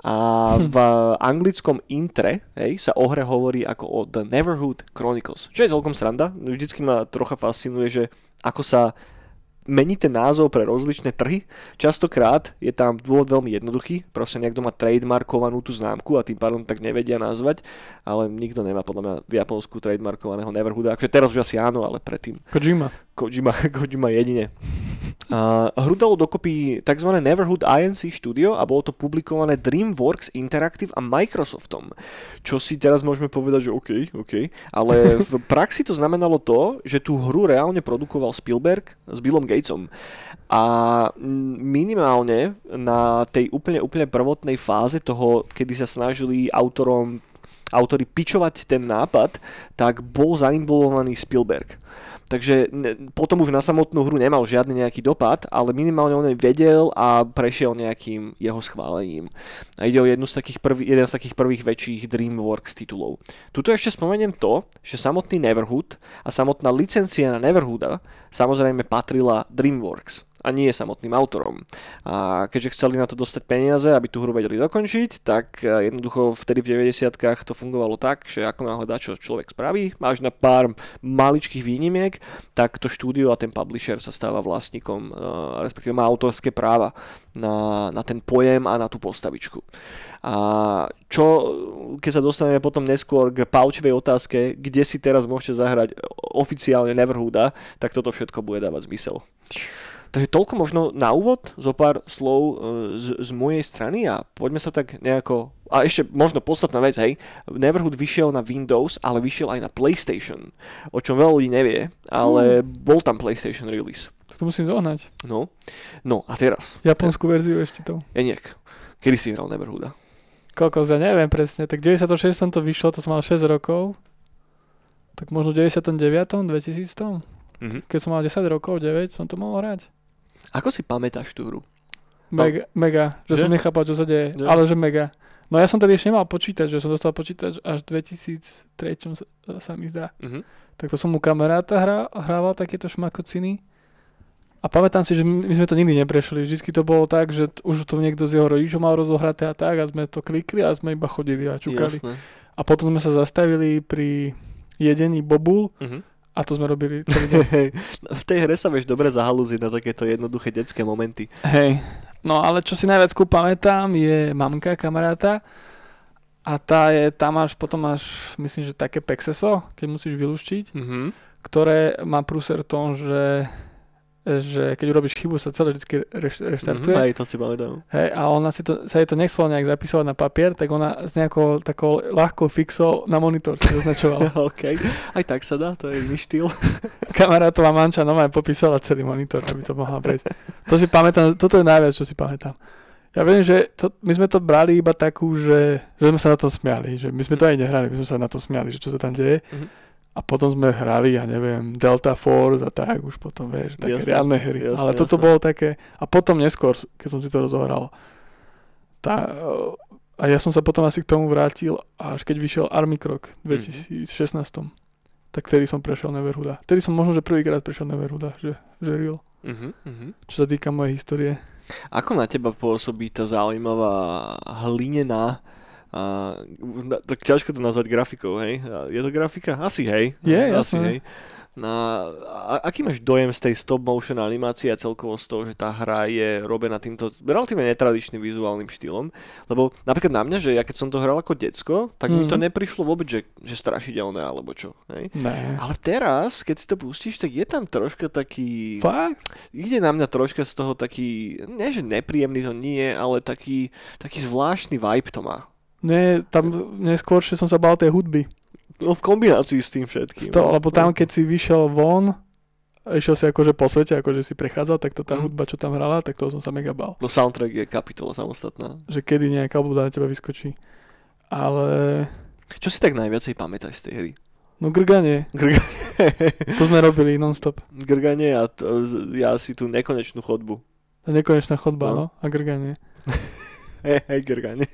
a v anglickom intre hej, sa o hre hovorí ako o The Neverhood Chronicles, čo je celkom sranda. Vždycky ma trocha fascinuje, že ako sa mení ten názov pre rozličné trhy. Častokrát je tam dôvod veľmi jednoduchý, proste niekto má trademarkovanú tú známku a tým pádom tak nevedia nazvať, ale nikto nemá podľa mňa v Japonsku trademarkovaného Neverhooda, akože teraz už asi áno, ale predtým. Kojima. Kojima, Kojima jedine. Uh, hru dalo dokopy tzv. Neverhood INC Studio a bolo to publikované DreamWorks Interactive a Microsoftom. Čo si teraz môžeme povedať, že OK, OK. Ale v praxi to znamenalo to, že tú hru reálne produkoval Spielberg s Billom Gatesom. A minimálne na tej úplne, úplne prvotnej fáze toho, kedy sa snažili autorom autori pičovať ten nápad, tak bol zainvolovaný Spielberg. Takže potom už na samotnú hru nemal žiadny nejaký dopad, ale minimálne on vedel a prešiel nejakým jeho schválením. A ide o jednu z takých prvý, jeden z takých prvých väčších DreamWorks titulov. Tuto ešte spomeniem to, že samotný Neverhood a samotná licencia na Neverhooda samozrejme patrila DreamWorks a nie samotným autorom. A keďže chceli na to dostať peniaze, aby tú hru vedeli dokončiť, tak e, jednoducho vtedy v 90 to fungovalo tak, že ako náhle dá, čo človek spraví, máš na pár maličkých výnimiek, tak to štúdio a ten publisher sa stáva vlastníkom, uh, respektíve má autorské práva na, na ten pojem a na tú postavičku. A čo, keď sa dostaneme potom neskôr k palčivej otázke, kde si teraz môžete zahrať oficiálne Neverhooda, tak toto všetko bude dávať zmysel. Takže toľko možno na úvod, zo pár slov e, z, z mojej strany a poďme sa tak nejako... A ešte možno podstatná vec, hej, Neverhood vyšiel na Windows, ale vyšiel aj na PlayStation, o čom veľa ľudí nevie, ale hmm. bol tam PlayStation release. To musím zohnať. No, no a teraz. Japonskú verziu ešte to. Eniek, kedy si hral Neverhooda? Koľko, ja neviem presne, tak 96 to vyšlo, to som mal 6 rokov, tak možno 99 2000 mm-hmm. keď som mal 10 rokov, 9, som to mohol hrať. Ako si pamätáš tú hru? Mega, no. mega že, že som nechápal, čo sa deje, že? ale že mega. No ja som tedy ešte nemal počítať, že som dostal počítač až v 2003 sa mi zdá. Mm-hmm. Tak to som mu kamaráta hra, hrával takéto šmakociny. A pamätám si, že my sme to nikdy neprešli. Vždycky to bolo tak, že už to niekto z jeho rodičov mal rozohraté a tak a sme to klikli a sme iba chodili a čukali. Jasné. A potom sme sa zastavili pri jedení bobul mm-hmm. A to sme robili celý deň. v tej hre sa vieš dobre zahalúziť na takéto jednoduché detské momenty. Hej. No ale čo si najviac pamätám je mamka kamaráta a tá je, tam máš, potom máš, myslím, že také pexeso, keď musíš vylúštiť, mm-hmm. ktoré má prúser tom, že že keď urobíš chybu, sa celé vždy reš, reštartuje. Mm, aj to si pamätám. Hej, a ona si to, sa jej to nechcelo nejak zapisovať na papier, tak ona s nejakou takou ľahkou fixou na monitor si označovala. OK, aj tak sa dá, to je iný štýl. Kamarátová manča normálne popísala celý monitor, aby to mohla prejsť. To si pamätám, toto je najviac, čo si pamätám. Ja viem, že to, my sme to brali iba takú, že, že sme sa na to smiali, že my sme to aj nehrali, my sme sa na to smiali, že čo sa tam deje. Mm-hmm a potom sme hrali, ja neviem, Delta Force a tak, už potom, vieš, také jasne, reálne hry. Jasne, Ale toto jasne. bolo také, a potom neskôr, keď som si to rozohral, tá, a ja som sa potom asi k tomu vrátil, až keď vyšiel Army Croc v 2016. Mm-hmm. Tak vtedy som prešiel Neverhooda. Vtedy som možno, že prvýkrát prešiel Neverhooda, že, že real. Mm-hmm. Čo sa týka mojej histórie. Ako na teba pôsobí tá zaujímavá hlinená a, tak ťažko to nazvať grafikou, hej? Je to grafika? Asi hej. Je, Asi hej. Na, a, aký máš dojem z tej stop motion animácie a celkovo z toho, že tá hra je robená týmto relatívne netradičným vizuálnym štýlom? Lebo napríklad na mňa, že ja keď som to hral ako decko, tak mm-hmm. mi to mhm. neprišlo vôbec, že, že strašidelné alebo čo. Hej? Ne. Ale teraz, keď si to pustíš, tak je tam troška taký... Fakt? Ide na mňa troška z toho taký, nie že nepríjemný to nie, ale taký, taký zvláštny vibe to má. Nie, tam neskôršie som sa bál tej hudby. No v kombinácii s tým všetkým. To, no. lebo tam, keď si vyšiel von, išiel si akože po svete, akože si prechádzal, tak to tá mm. hudba, čo tam hrala, tak to som sa mega bál. No soundtrack je kapitola samostatná. Že kedy nejaká obľúda na teba vyskočí. Ale... Čo si tak najviacej pamätáš z tej hry? No grganie. Grganie. to sme robili non-stop. Grganie a to, ja si tú nekonečnú chodbu. Nekonečná chodba, no. no a grganie. Gergani.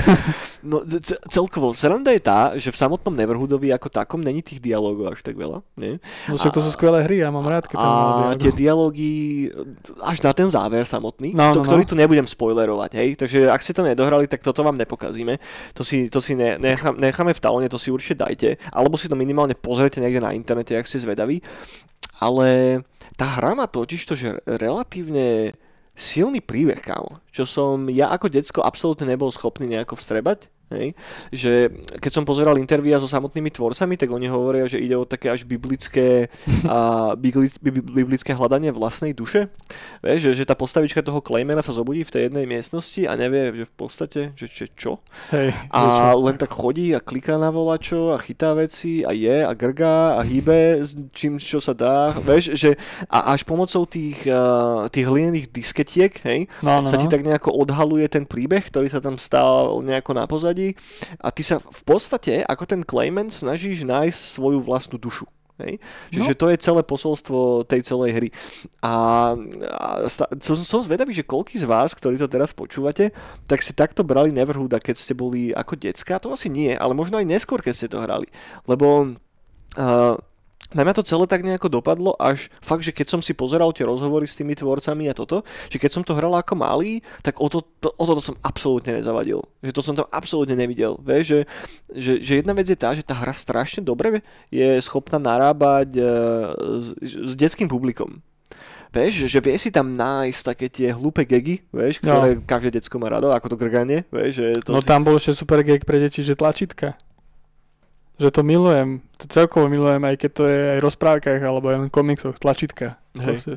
no celkovo, sranda je tá, že v samotnom Neverhoodovi ako takom není tých dialogov až tak veľa. Nie? No to sú skvelé hry, ja mám rád, keď tam A tie dialógy až na ten záver samotný, no, to, no, ktorý no. tu nebudem spoilerovať, hej, takže ak ste to nedohrali, tak toto vám nepokazíme. To si, to si ne, nechá, necháme v talone, to si určite dajte, alebo si to minimálne pozrite niekde na internete, ak ste zvedaví. Ale tá hra má totiž to, že relatívne silný príbeh, kámo, čo som ja ako decko absolútne nebol schopný nejako vstrebať. Hej? Že keď som pozeral intervíja so samotnými tvorcami, tak oni hovoria, že ide o také až biblické, a, biblické hľadanie vlastnej duše. Vieš, že, že tá postavička toho Claymana sa zobudí v tej jednej miestnosti a nevie, že v podstate, že, že čo. Hej, a len tak chodí a kliká na volačo a chytá veci a je a grgá a hýbe s čím, čo sa dá. Vieš, že a až pomocou tých, tých hlinených disketiek, hej, no, no, sa ti no. tak nejako odhaluje ten príbeh, ktorý sa tam stál nejako na pozadí ľudí a ty sa v podstate ako ten Clayman snažíš nájsť svoju vlastnú dušu. Hej? No. Že to je celé posolstvo tej celej hry. A, a som, som zvedavý, že koľký z vás, ktorí to teraz počúvate, tak si takto brali Neverhooda, keď ste boli ako decka. To asi nie, ale možno aj neskôr, keď ste to hrali. Lebo uh, na mňa to celé tak nejako dopadlo, až fakt, že keď som si pozeral tie rozhovory s tými tvorcami a toto, že keď som to hral ako malý, tak o, to, to, o toto som absolútne nezavadil. Že to som tam absolútne nevidel. Vieš, že, že, že jedna vec je tá, že tá hra strašne dobre je schopná narábať uh, s, s detským publikom. Vieš, že vie si tam nájsť také tie hlúpe gegy, vieš, ktoré no. každé decko má rado, ako to grganie, vieš. Že to no si... tam bol ešte super gag pre deti, že tlačítka že to milujem, to celkovo milujem, aj keď to je aj rozprávkach alebo aj v komiksoch, tlačítka.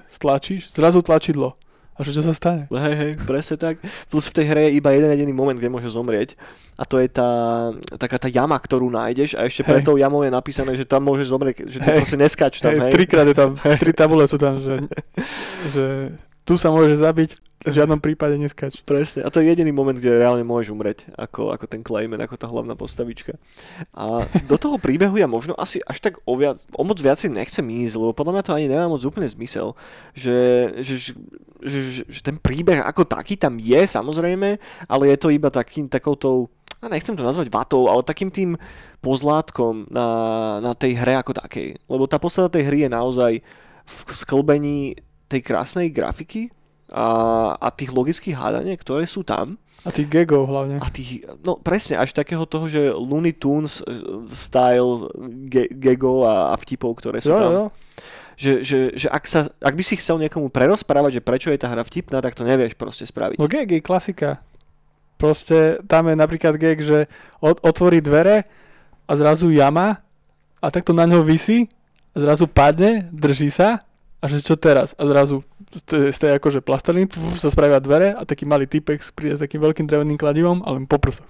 Stlačíš, zrazu tlačidlo. A čo, sa stane? Hej, hej, presne tak. Plus v tej hre je iba jeden jediný moment, kde môže zomrieť. A to je tá, taká tá jama, ktorú nájdeš a ešte hej. pre tou jamou je napísané, že tam môžeš zomrieť, že to proste neskač tam, hej. hej. Trikrát je tam, tri tabule sú tam, že, že tu sa môže zabiť, v žiadnom prípade neskač. Presne, a to je jediný moment, kde reálne môžeš umrieť, ako, ako ten Clayman, ako tá hlavná postavička. A do toho príbehu ja možno asi až tak o, viac, o moc viac si nechcem ísť, lebo podľa mňa to ani nemá moc úplne zmysel, že, že, že, že, že ten príbeh ako taký tam je samozrejme, ale je to iba takým, takoutou a nechcem to nazvať vatou, ale takým tým pozlátkom na, na tej hre ako takej. Lebo tá podstata tej hry je naozaj v sklbení tej krásnej grafiky a, a tých logických hádaniek, ktoré sú tam. A tých gegov hlavne. A tých, no presne, až takého toho, že Looney Tunes eh, style ge, gegov a, a vtipov, ktoré sú jo, tam. Jo. Že, že, že ak, sa, ak by si chcel niekomu prerozprávať, že prečo je tá hra vtipná, tak to nevieš proste spraviť. No geg je klasika. Proste tam je napríklad geg, že od, otvorí dvere a zrazu jama a takto na ňo vysí a zrazu padne, drží sa a že čo teraz? A zrazu z tej akože plasteliny sa spravia dvere a taký malý typek príde s takým veľkým dreveným kladivom a len po prsoch.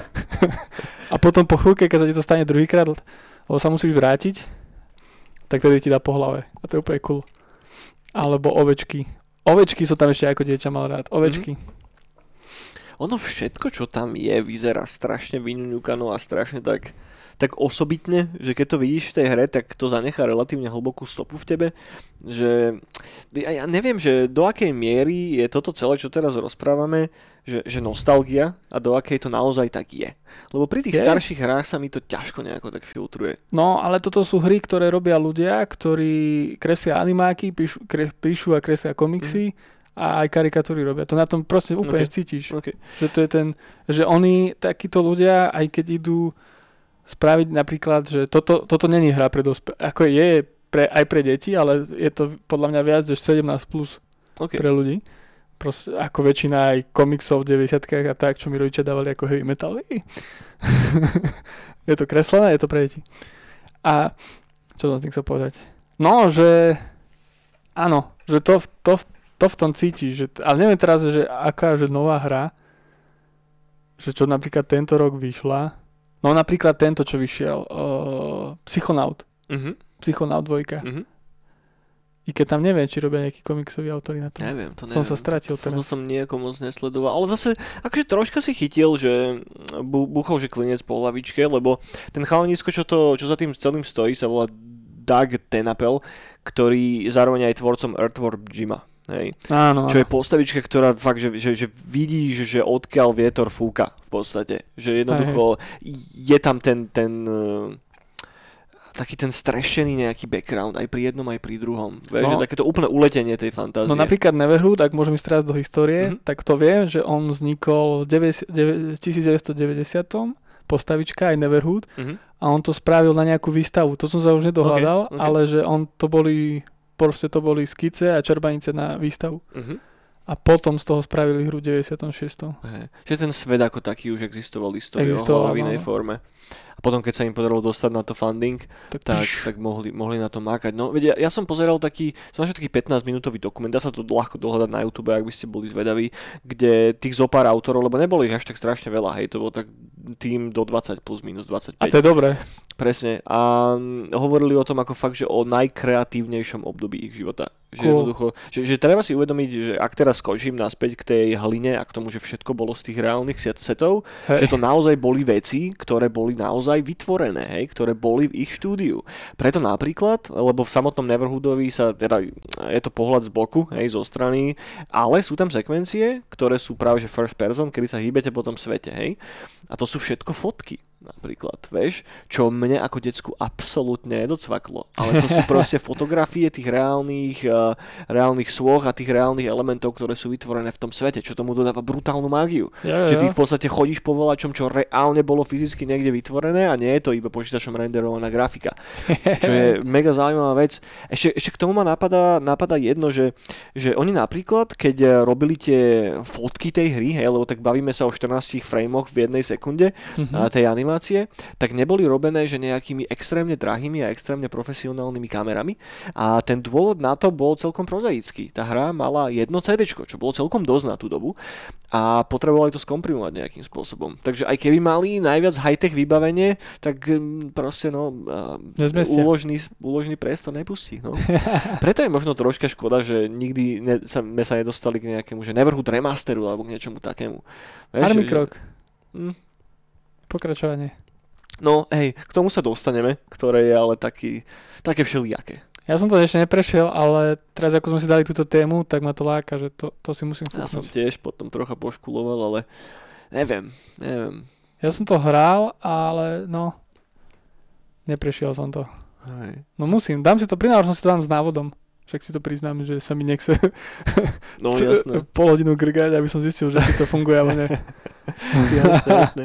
a potom po chvíľke, keď sa ti to stane druhýkrát, lebo sa musíš vrátiť, tak tedy ti dá po hlave. A to je úplne cool. Alebo ovečky. Ovečky sú tam ešte ako dieťa mal rád. Ovečky. Mm-hmm. Ono všetko, čo tam je, vyzerá strašne vyňuňukano a strašne tak tak osobitne, že keď to vidíš v tej hre, tak to zanechá relatívne hlbokú stopu v tebe, že ja, neviem, že do akej miery je toto celé, čo teraz rozprávame, že, že nostalgia a do akej to naozaj tak je. Lebo pri tých je. starších hrách sa mi to ťažko nejako tak filtruje. No, ale toto sú hry, ktoré robia ľudia, ktorí kreslia animáky, píšu, kre, píšu a kreslia komiksy, mm a aj karikatúry robia. To na tom proste úplne okay. cítiš. Okay. Že to je ten, že oni, takíto ľudia, aj keď idú spraviť napríklad, že toto, toto není hra pre dospelých, ako je pre, aj pre deti, ale je to podľa mňa viac než 17 plus okay. pre ľudí. Proste, ako väčšina aj komiksov v 90 a tak, čo mi rodičia dávali ako heavy metal. je to kreslené, je to pre deti. A čo som chcel povedať? No, že áno, že to, to, to v tom cíti, že, ale neviem teraz, že aká že nová hra, že čo napríklad tento rok vyšla, No napríklad tento, čo vyšiel, uh, Psychonaut. Uh-huh. Psychonaut 2. Uh-huh. I keď tam neviem, či robia nejaký komiksový autory na to. Neviem, to neviem. Som sa stratil teraz. To som nejako moc nesledoval. Ale zase, akože troška si chytil, že bu- buchol, že klinec po hlavičke, lebo ten chalanisko, čo, to, čo za tým celým stojí, sa volá Doug Tenapel, ktorý zároveň aj tvorcom Earthworm Jima. Hej. Áno, čo je postavička, ktorá fakt, že, že, že vidíš, že odkiaľ vietor fúka v podstate. Že jednoducho aj. je tam ten, ten uh, taký ten strešený nejaký background aj pri jednom, aj pri druhom. Vieš, no, že takéto úplné uletenie tej fantázie. No napríklad Neverhood, ak môžem ísť teraz do histórie, mm-hmm. tak to viem, že on vznikol v 1990 postavička aj Neverhood mm-hmm. a on to spravil na nejakú výstavu. To som sa už nedohľadal, okay, okay. ale že on to boli proste to boli skice a čerbanice na výstavu. Uh-huh. A potom z toho spravili hru 96. Hey. Že ten svet ako taký už existoval existoval v inej no. forme potom keď sa im podarilo dostať na to funding, tak, tak, tak mohli, mohli na to mákať. No, vedia, ja som pozeral taký, som našiel taký 15 minútový dokument, dá sa to ľahko dohľadať na YouTube, ak by ste boli zvedaví, kde tých zopár autorov, lebo nebolo ich až tak strašne veľa, hej, to bol tak tým do 20 plus minus 25. A to je dobré. Presne. A hovorili o tom ako fakt, že o najkreatívnejšom období ich života. Že, cool. jednoducho, že, že treba si uvedomiť, že ak teraz skočím naspäť k tej hline a k tomu, že všetko bolo z tých reálnych setov, hey. že to naozaj boli veci, ktoré boli naozaj vytvorené, hej, ktoré boli v ich štúdiu. Preto napríklad, lebo v samotnom Neverhoodovi sa, teda je to pohľad z boku, hej, zo strany, ale sú tam sekvencie, ktoré sú práve že first person, kedy sa hýbete po tom svete, hej. A to sú všetko fotky napríklad, vieš, čo mne ako decku absolútne nedocvaklo. Ale to sú proste fotografie tých reálnych, uh, reálnych svoch a tých reálnych elementov, ktoré sú vytvorené v tom svete, čo tomu dodáva brutálnu mágiu. Ja, Že ty ja. v podstate chodíš po volačom, čo reálne bolo fyzicky niekde vytvorené a nie je to iba počítačom renderovaná grafika. Čo je mega zaujímavá vec. Ešte, ešte k tomu ma napadá, napadá jedno, že, že oni napríklad, keď eh, robili tie fotky tej hry, hej, lebo tak bavíme sa o 14 frameoch v jednej sekunde Mhm. a tej animácie, tak neboli robené, že nejakými extrémne drahými a extrémne profesionálnymi kamerami. A ten dôvod na to bol celkom prozaický. Tá hra mala jedno CD, čo bolo celkom dosť na tú dobu a potrebovali to skomprimovať nejakým spôsobom. Takže aj keby mali najviac high-tech vybavenie, tak mm, proste no, Nezmestia. úložný, úložný priestor nepustí. No. Preto je možno troška škoda, že nikdy ne, sa, sme sa nedostali k nejakému, že Neverhood remasteru alebo k niečomu takému. Army že- Krok. Hm. Pokračovanie. No, hej, k tomu sa dostaneme, ktoré je ale taký, také všelijaké. Ja som to ešte neprešiel, ale teraz ako sme si dali túto tému, tak ma to láka, že to, to si musím Ja som tiež potom trocha poškuloval, ale neviem, neviem. Ja som to hral, ale no, neprešiel som to. Hej. No musím, dám si to, prinávar som si to dám s návodom. Však si to priznám, že sa mi nechce No jasné, pol hodinu grgať, aby som zistil, že či to funguje alebo ne. jasné, jasné.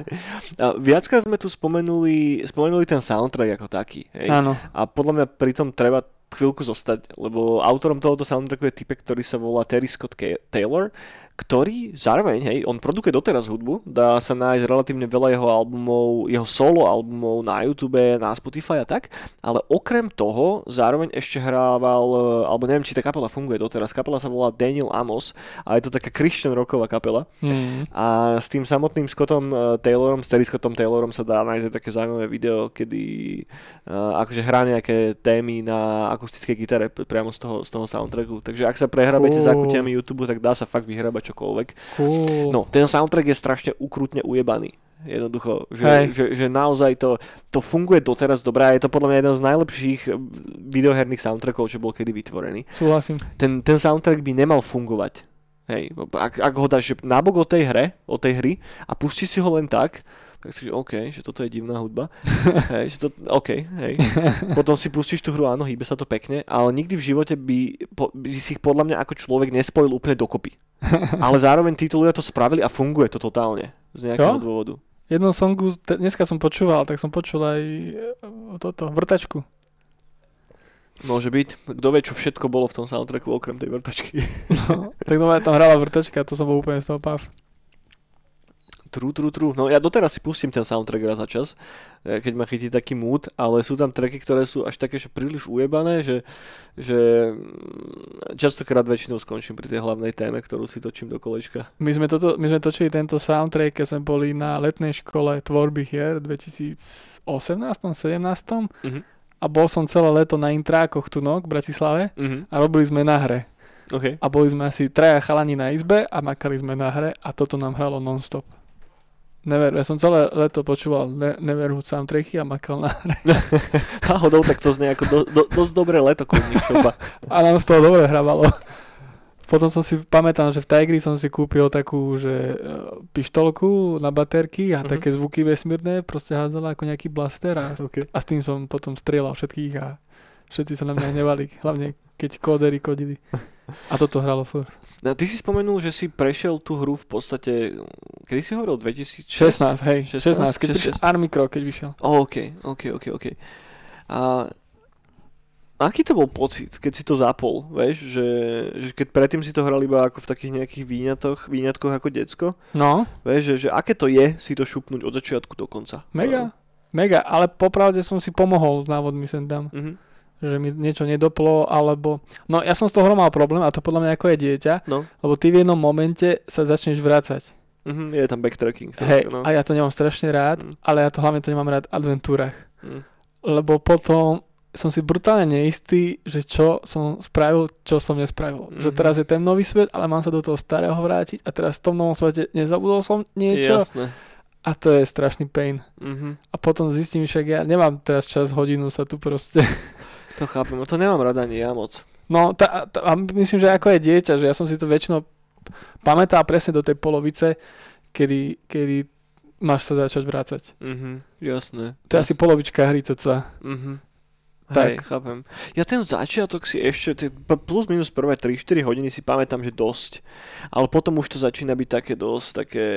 A viackrát sme tu spomenuli, spomenuli ten soundtrack ako taký. Hej. Áno. A podľa mňa pri tom treba chvíľku zostať, lebo autorom tohoto soundtracku je typek, ktorý sa volá Terry Scott Taylor, ktorý zároveň, hej, on produkuje doteraz hudbu, dá sa nájsť relatívne veľa jeho albumov, jeho solo albumov na YouTube, na Spotify a tak, ale okrem toho zároveň ešte hrával, eh, alebo neviem, či tá kapela funguje doteraz, kapela sa volá Daniel Amos a je to taká Christian rocková kapela Mm. a s tým samotným Scottom eh, Taylorom, s Terry Scottom Taylorom sa dá nájsť také zaujímavé video, kedy uh, akože hrá nejaké témy na akustickej gitare priamo z toho, z toho soundtracku. Takže ak sa prehrabete Cool. zákutiami YouTube, tak dá sa fakt vyhrabať čokoľvek. Cool. No, ten soundtrack je strašne ukrutne ujebaný. Jednoducho, že, Hej. že, že naozaj to, to funguje doteraz dobre a je to podľa mňa jeden z najlepších eh, videoherných soundtrackov, čo bol kedy vytvorený Súhlasím. ten, ten soundtrack by nemal fungovať. Hej, ak, ak ho dáš nabok o tej hre, o tej hry a pustíš si ho len tak, tak si že OK, že toto je divná hudba. hej, že to, OK, hej. Potom si pustíš tú hru, áno, hýbe sa to pekne, ale nikdy v živote by, by si ich podľa mňa ako človek nespojil úplne dokopy. Ale zároveň títo ľudia to spravili a funguje to totálne. Z nejakého Jo? dôvodu. Jednom songu, te- dneska som počúval, tak som počul aj e, toto, vrtačku. Môže byť. Kto vie, čo všetko bolo v tom soundtracku okrem tej vrtačky. No, tak doma tam hrala vrtačka, to som bol úplne z toho pav. True, true, true. No ja doteraz si pustím ten soundtrack raz za čas, eh, keď ma chytí taký mood, ale sú tam tracky, ktoré sú až také, že príliš ujebané, že, že mm, častokrát väčšinou skončím pri tej hlavnej téme, ktorú si točím do kolečka. My sme, toto, my sme točili tento soundtrack, keď sme boli na letnej škole tvorby hier v 2018 17 Mhm. a bol som celé leto na intrákoch tu no, v Bratislave Mhm. a robili sme na hre. OK. A boli sme asi traja chalani na izbe a makali sme na hre a toto nám hralo non-stop. Never, ja som celé leto počúval ne- Neverhood soundtracky a makal na hre. Náhodou tak to znie ako do, do, dosť dobré leto šopa. A nám z toho dobre hrávalo. Potom som si, pamätám, že v Tigri som si kúpil takú, že e, pištolku na baterky a Mhm. také zvuky vesmírne, proste hádzala ako nejaký blaster a, OK. a s tým som potom strieľal všetkých a všetci sa na mňa hnevali, hlavne keď kódery kodili. A toto hralo furt. No, ty si spomenul, že si prešiel tú hru v podstate, kedy si hovoril, 2016? 16, hej, 16, 16, keď 16. prišiel Army Crow, keď vyšiel. Oh, OK, OK, OK, OK. A aký to bol pocit, keď si to zapol, vieš, že, že keď predtým si to hral iba ako v takých nejakých výňatoch, výňatkoch ako decko, No, vieš, že, že aké to je si to šupnúť od začiatku do konca. mega, mega, ale popravde som si pomohol s návodmi sem tam. Mhm. Že mi niečo nedoplo, alebo... No ja som z toho mal problém a to podľa mňa ako je dieťa, No, lebo ty v jednom momente sa začneš vrácať. mhm, je tam backtracking. Hej, no. a ja to nemám strašne rád, Mm. ale ja to hlavne to nemám rád v adventúrach. Mm. Lebo potom som si brutálne neistý, že čo som spravil, čo som nespravil. Mhm. Že teraz je ten nový svet, ale mám sa do toho starého vrátiť a teraz v tom novom svete nezabudol som niečo Jasné. a to je strašný pain. Mhm. A potom zistím, však ja nemám teraz čas hodinu sa tu proste To chápem, to nemám rada ani ja moc. No tá, tá, a myslím, že ako je dieťa, že ja som si to väčšinou pamätal presne do tej polovice, kedy, kedy máš sa začať vrácať. Mhm, jasné. To je asi polovička hry, ceca. Mhm. Tak. Hej, chápem. Ja ten začiatok si ešte, plus minus prvé 3-4 hodiny si pamätám, že dosť. Ale potom už to začína byť také dosť, také,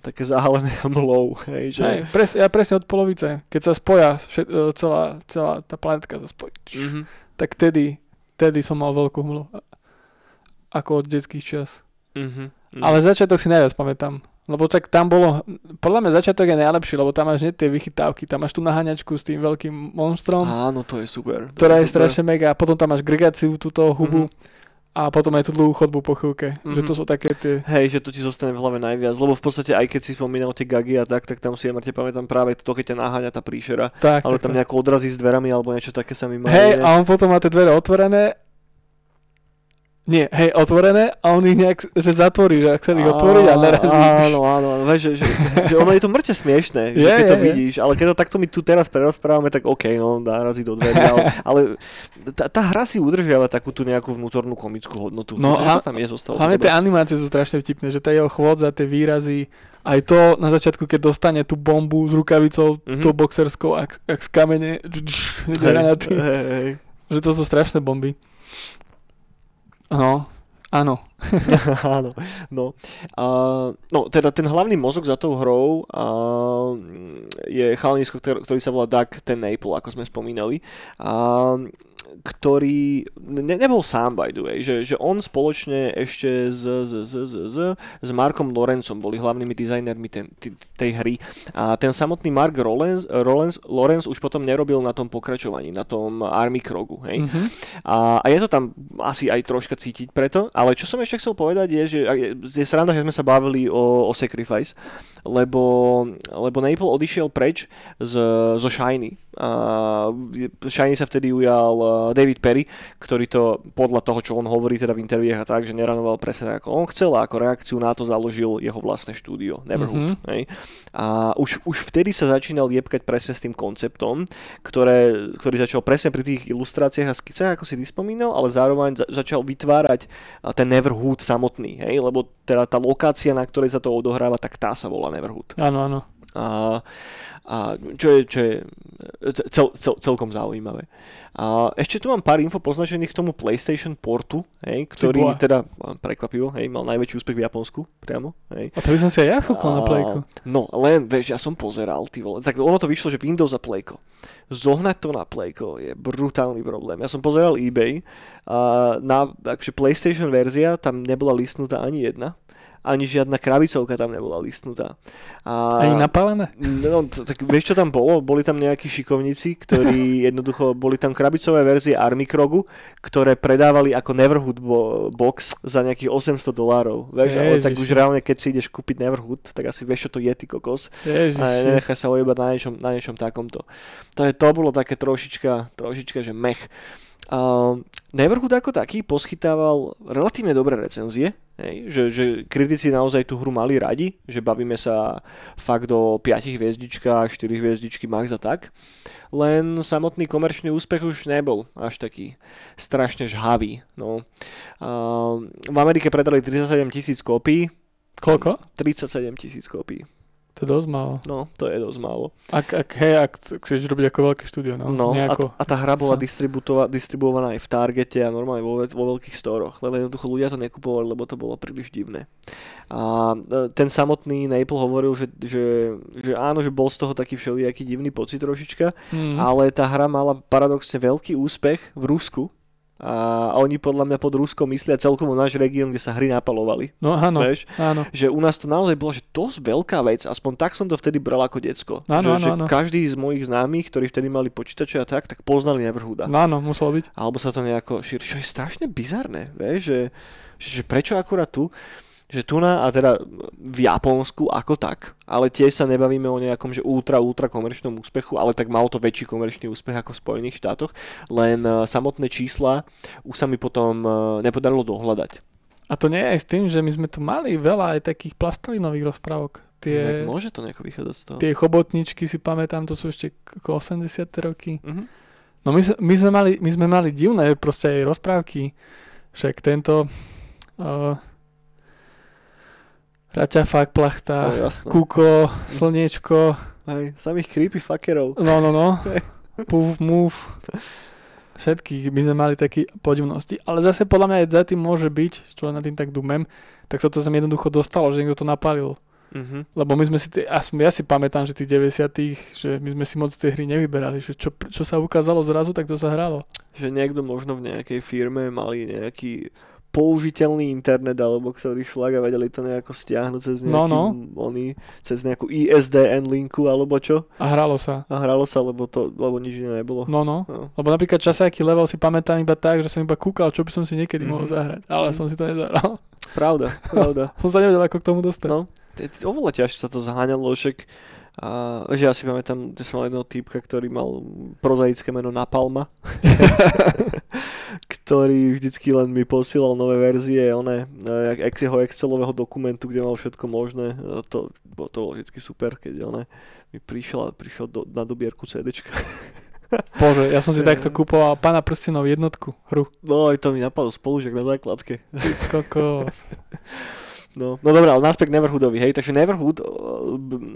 také zahalené mlou. Hej, že... Hej, pres, ja presne od polovice, keď sa spoja, všet, e, celá, celá tá planetka sa spojí, Mhm. tak tedy, tedy som mal veľkú hmlu. Ako od detských čias. Mhm. mhm. Ale začiatok si najviac pamätám. Lebo tak tam bolo, podľa mňa začiatok je najlepší, lebo tam máš nie tie vychytávky, tam máš tú naháňačku s tým veľkým monstrom, Áno, to je super. To ktorá je super. strašne mega, potom tam máš gregáciu túto hubu Mhm. a potom aj tú dlhú chodbu po chvíľke, že Mhm. to sú také tie, Hej, že to ti zostane v hlave najviac, lebo v podstate aj keď si spomínal tie gagy a tak, tak tam si ja mŕte pamätám práve to, keď ťa naháňa tá príšera, tak, ale tak, tam tak. nejako odrazí s dverami alebo niečo také sa mi Hej, a on potom má tie dvere otvorené. Nie, hej, otvorené a on ich nejak, že zatvorí, že sa ich otvoriť a narazí. Áno, áno, áno, že, že, že ono je to mŕte smiešné, že Je, keď to je, vidíš, ale keď to takto my tu teraz prerozprávame, tak OK, no, narazí do dverí, ale, ale tá, tá hra si udržiava takú tú nejakú vnútornú komickú hodnotu. No a- tam je zostalo. Hlavne tie animácie sú strašne vtipné, že tá jeho chôdza, tie výrazy, aj to na začiatku, keď dostane tú bombu s rukavicou, Mhm. tou boxerskou, ak, ak z kamene, hej, hej. že to sú strašné bomby. No, áno. Áno, no. A, no, teda ten hlavný mozog za tou hrou a, je chalanisko, ktorý, sa volá Doug ten Naple, ako sme spomínali. A, ktorý ne, nebol sám, by the way, že, že on spoločne ešte s, s, s, s, s, s Markom Lorencom boli hlavnými dizajnermi ten, t- tej hry. A ten samotný Mark Rollens, Rollens, Lorenz už potom nerobil na tom pokračovaní, na tom Army Krogu, hej? Mhm. A, a je to tam asi aj troška cítiť preto, ale čo som ešte chcel povedať je, že je, je sranda, že sme sa bavili o, o Sacrifice, lebo, lebo Naple odišiel preč z, zo Shiny. A Shiny sa vtedy ujal uh, David Perry, ktorý to podľa toho, čo on hovorí teda v interviách a tak, že neranoval presne tak, ako on chcel a ako reakciu na to založil jeho vlastné štúdio, Neverhood. Mhm. Hej. A už, už vtedy sa začínal jebkať presne s tým konceptom, ktoré, ktorý začal presne pri tých ilustráciách a skicách, ako si ty spomínal, ale zároveň za, začal vytvárať ten Neverhood samotný, hej, lebo teda tá lokácia, na ktorej sa to odohráva, tak tá sa volá Neverhood. Áno, áno. A, a čo je, čo je cel, cel, celkom zaujímavé. A ešte tu mám pár info poznačených k tomu PlayStation portu, hej, ktorý teda prekvapivo, hej, mal najväčší úspech v Japonsku priamo. Hej. A to by som si aj ja fúkol na plejku. No, len, vieš, ja som pozeral, ty vole. Tak ono to vyšlo, že Windows a Playko. Zohnať to na Playko je brutálny problém. Ja som pozeral eBay a na akože PlayStation verzia tam nebola listnutá ani jedna ani žiadna krabicovka tam nebola listnutá. A... Ani napálené? No, t- tak vieš, čo tam bolo? Boli tam nejakí šikovníci, ktorí jednoducho, boli tam krabicové verzie Army Krogu, ktoré predávali ako Neverhood bo- box za nejakých 800 dolárov. Vieš, ale tak Ježiši. už reálne, keď si ideš kúpiť Neverhood, tak asi vieš, čo to je, ty kokos. Ježiš. A nenechaj sa ojebať na niečom, na niečom takomto. To, je, to bolo také trošička, trošička, že mech. Uh, Neverhood ako taký poschytával relatívne dobré recenzie, hej, že, že kritici naozaj tú hru mali radi, že bavíme sa fakt do 5 hviezdičkách, 4 hviezdičky max a tak. Len samotný komerčný úspech už nebol až taký strašne žhavý. No. Uh, v Amerike predali 37 tisíc kópií, Koľko? 37 tisíc kópií. To je dosť málo. No, to je dosť málo. Ak, ak, hej, ak t- chceš robiť ako veľké štúdio, no. No, a, nejako. a tá hra bola distribuovaná aj v Targete a normálne vo, vo veľkých storoch, len jednoducho ľudia to nekupovali, lebo to bolo príliš divné. A e, ten samotný Naple hovoril, že, že, že áno, že bol z toho taký všelijaký divný pocit trošička, Mm. ale tá hra mala paradoxne veľký úspech v Rusku a oni podľa mňa pod Ruskom myslia celkovo náš región, kde sa hry napalovali. No áno, Vieš? áno. že u nás to naozaj bola že dosť veľká vec, aspoň tak som to vtedy bral ako decko. Áno, že, áno, že áno. každý z mojich známych, ktorí vtedy mali počítače a tak, tak poznali Neverhooda. No áno, muselo byť. Alebo sa to nejako šíri, čo je strašne bizarné, vieš, že, že, že prečo akurát tu, že tu na, a teda v Japonsku ako tak, ale tiež sa nebavíme o nejakom, že ultra, ultra komerčnom úspechu, ale tak malo to väčší komerčný úspech ako v Spojených štátoch, len uh, samotné čísla už sa mi potom uh, nepodarilo dohľadať. A to nie je aj s tým, že my sme tu mali veľa aj takých plastelinových rozprávok. Tie... Tie, Môže to nejako vychádzať z toho. tie chobotničky si pamätám, to sú ešte k- 80. roky. Mhm. No my, my, sme mali, my sme mali divné proste aj rozprávky. Však tento... Uh, Raťafák, No, plachta, jasné. kuko, slniečko, Hej, samých creepy fuckerov. no, no, no, puf, move. Všetkých by sme mali také podivnosti. Ale zase podľa mňa aj za tým môže byť, čo na tým tak dumem, tak sa to sem jednoducho dostalo, že niekto to napálil. Mhm. Lebo my sme si, tie, ja si pamätám, že tých 90 že my sme si moc tie hry nevyberali, že čo, čo sa ukázalo zrazu, tak to sa hralo. Že niekto možno v nejakej firme mali nejaký použiteľný internet, alebo ktorý šlak a vedeli to nejako stiahnuť cez No, nejaký, no. Oný, cez nejakú ISDN linku, alebo čo. A hralo sa. A hralo sa, lebo, to, lebo nič iné nebolo. No, no. No. Lebo napríklad časáky level si pamätám iba tak, že som iba kúkal, čo by som si niekedy Mhm. mohol zahrať. Ale som si to nezahral. Pravda, pravda. som sa nevedel, ako k tomu dostať. No. Oveľa ťažšie sa to zháňalo, však a, že ja si pamätám, že som mal jedného týpka, ktorý mal prozaické meno Napalma, ktorý vždycky len mi posielal nové verzie one, e, ex jeho Excelového dokumentu, kde mal všetko možné. E, To, bo- to bolo vždycky super, keď one mi prišiel, prišiel do, na dobierku CDčka. Bože, ja som si takto kúpoval Pána prstenov jednotku, hru. No aj to mi napadlo spolužiak na základke. Ty kokos. No, no dobré, ale naspäť Neverhoodovi, hej, takže Neverhood,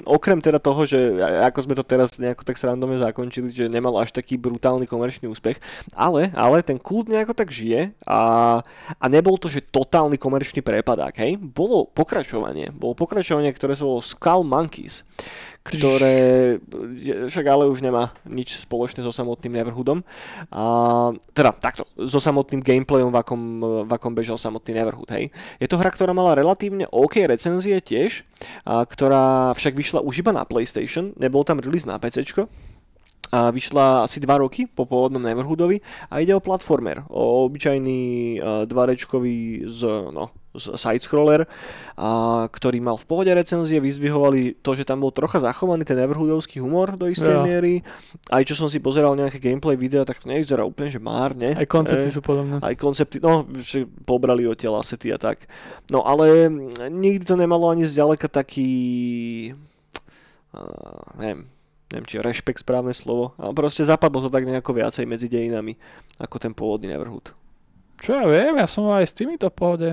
okrem teda toho, že ako sme to teraz nejako tak srandomne zakončili, že nemal až taký brutálny komerčný úspech, ale, ale ten kult nejako tak žije a, a nebol to, že totálny komerčný prepadák, hej, bolo pokračovanie, bolo pokračovanie, ktoré sa volalo Skull Monkeys, ktoré však ale už nemá nič spoločné so samotným Neverhoodom. A, teda takto, so samotným gameplayom, v akom, v akom bežal samotný Neverhood, hej. Je to hra, ktorá mala relatívne OK recenzie tiež, a, ktorá však vyšla už iba na PlayStation, nebol tam release na PC. A vyšla asi 2 roky po pôvodnom Neverhoodovi a ide o platformer, o obyčajný uh, dvarečkový z, no, side-scroller, a, ktorý mal v pohode recenzie, vyzdvihovali to, že tam bol trocha zachovaný ten Neverhoodovský humor do istej Jo. miery. Aj čo som si pozeral nejaké gameplay videa, tak to nevyzerá úplne, že márne. Aj koncepty Eh, sú podobné. aj koncepty, no, že pobrali od tela asety a tak. No ale nikdy to nemalo ani zďaleka taký, uh, neviem, neviem, či rešpekt správne slovo, ale proste zapadlo to tak nejako viacej medzi dejinami, ako ten pôvodný Neverhood. Čo ja viem, ja som aj s týmito v pohode.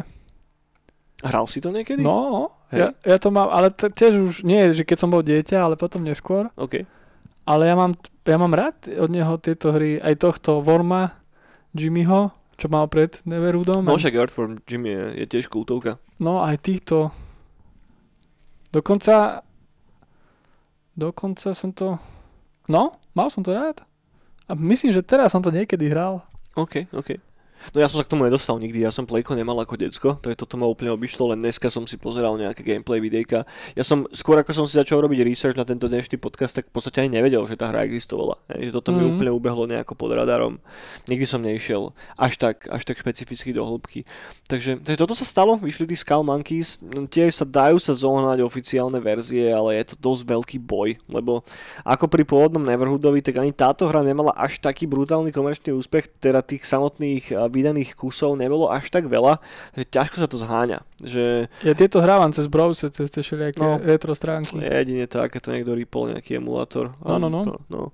Hral si to niekedy? No, Hej. ja, ja to mám, ale t- tiež už nie, že keď som bol dieťa, ale potom neskôr. OK. Ale ja mám, ja mám rád od neho tieto hry, aj tohto Worma, Jimmyho, čo mal pred Neverhoodom. No však Earthworm Jim je, je tiež kultovka. No aj týchto. Dokonca dokonca som to no, mal som to rád. A myslím, že teraz som to niekedy hral. OK, OK. No ja som sa k tomu nedostal nikdy, ja som Playko nemal ako decko, to je toto ma úplne obišlo, len dneska som si pozeral nejaké gameplay videjka. Ja som, skôr ako som si začal robiť research na tento dnešný podcast, tak v podstate ani nevedel, že tá hra existovala. Hej, že toto mi Mhm. úplne ubehlo nejako pod radarom. Nikdy som nešiel až tak, až tak špecificky do hĺbky. Takže, takže toto sa stalo, vyšli tí Skull Monkeys, no, tie sa dajú sa zohnať oficiálne verzie, ale je to dosť veľký boj, lebo ako pri pôvodnom Neverhoodovi, tak ani táto hra nemala až taký brutálny komerčný úspech, teda tých samotných a, vydaných kusov nebolo až tak veľa, že ťažko sa to zháňa. Že Ja tieto hrávam cez browser, cez tie všelijaké No. retro stránky. jedine tak, keď to niekto rýpol nejaký emulátor. No, no, no. No.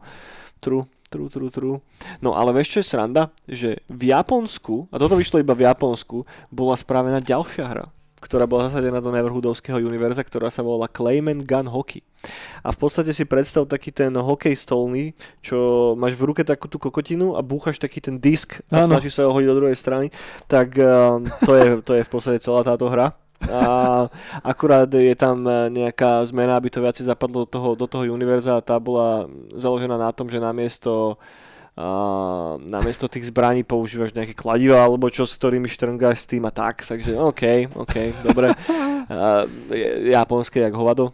True. True, true, true. No ale vieš čo je sranda? Že v Japonsku, a toto vyšlo iba v Japonsku, bola spravená ďalšia hra, ktorá bola zasadená do Neverhoodovského univerza, ktorá sa volala Clayman Gun Hockey. A v podstate si predstav taký ten hokej stolný, čo máš v ruke takú tú kokotinu a búchaš taký ten disk a Áno. snažíš sa ho hodiť do druhej strany, tak um, to, je, to je v podstate celá táto hra. A akurát je tam eh, nejaká zmena, aby to viacej zapadlo do toho, do toho univerza a tá bola založená na tom, že namiesto namiesto tých zbraní používaš nejaké kladiva alebo čo, s ktorými štrngáš s tým a tak, takže OK, OK, dobre. Je- japonské jak hovado.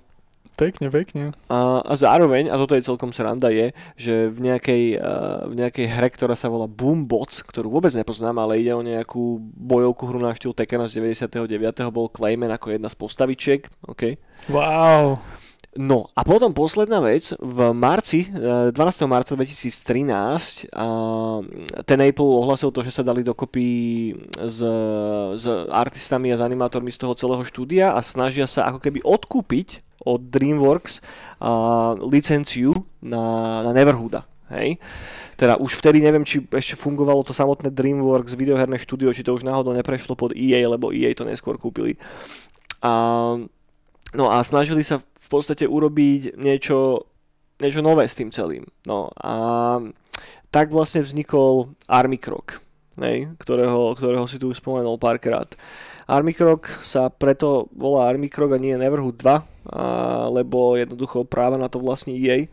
Pekne, pekne. A, a zároveň, a toto je celkom sranda, je, že v nejakej, a, v nejakej hre, ktorá sa volá Boombots, ktorú vôbec nepoznám, ale ide o nejakú bojovku hru na štýl Tekkena z 99. bol Clayman ako jedna z postavičiek. OK. Wow. No a potom posledná vec, v marci, eh, 12. marca 2013 a ten Apple ohlasil to, že sa dali dokopy s, s artistami a s animátormi z toho celého štúdia a snažia sa ako keby odkúpiť od DreamWorks a, licenciu na, na Neverhooda. Hej? Teda už vtedy neviem, či ešte fungovalo to samotné DreamWorks videoherné štúdio, či to už náhodou neprešlo pod EA, lebo EA to neskôr kúpili. A No a snažili sa podstate urobiť niečo, niečo nové s tým celým. No a tak vlastne vznikol Army Krok, ktorého, ktorého si tu už spomenul párkrát. Army Krok sa preto volá Army Krok a nie Neverhood 2, a, lebo jednoducho práva na to vlastne EA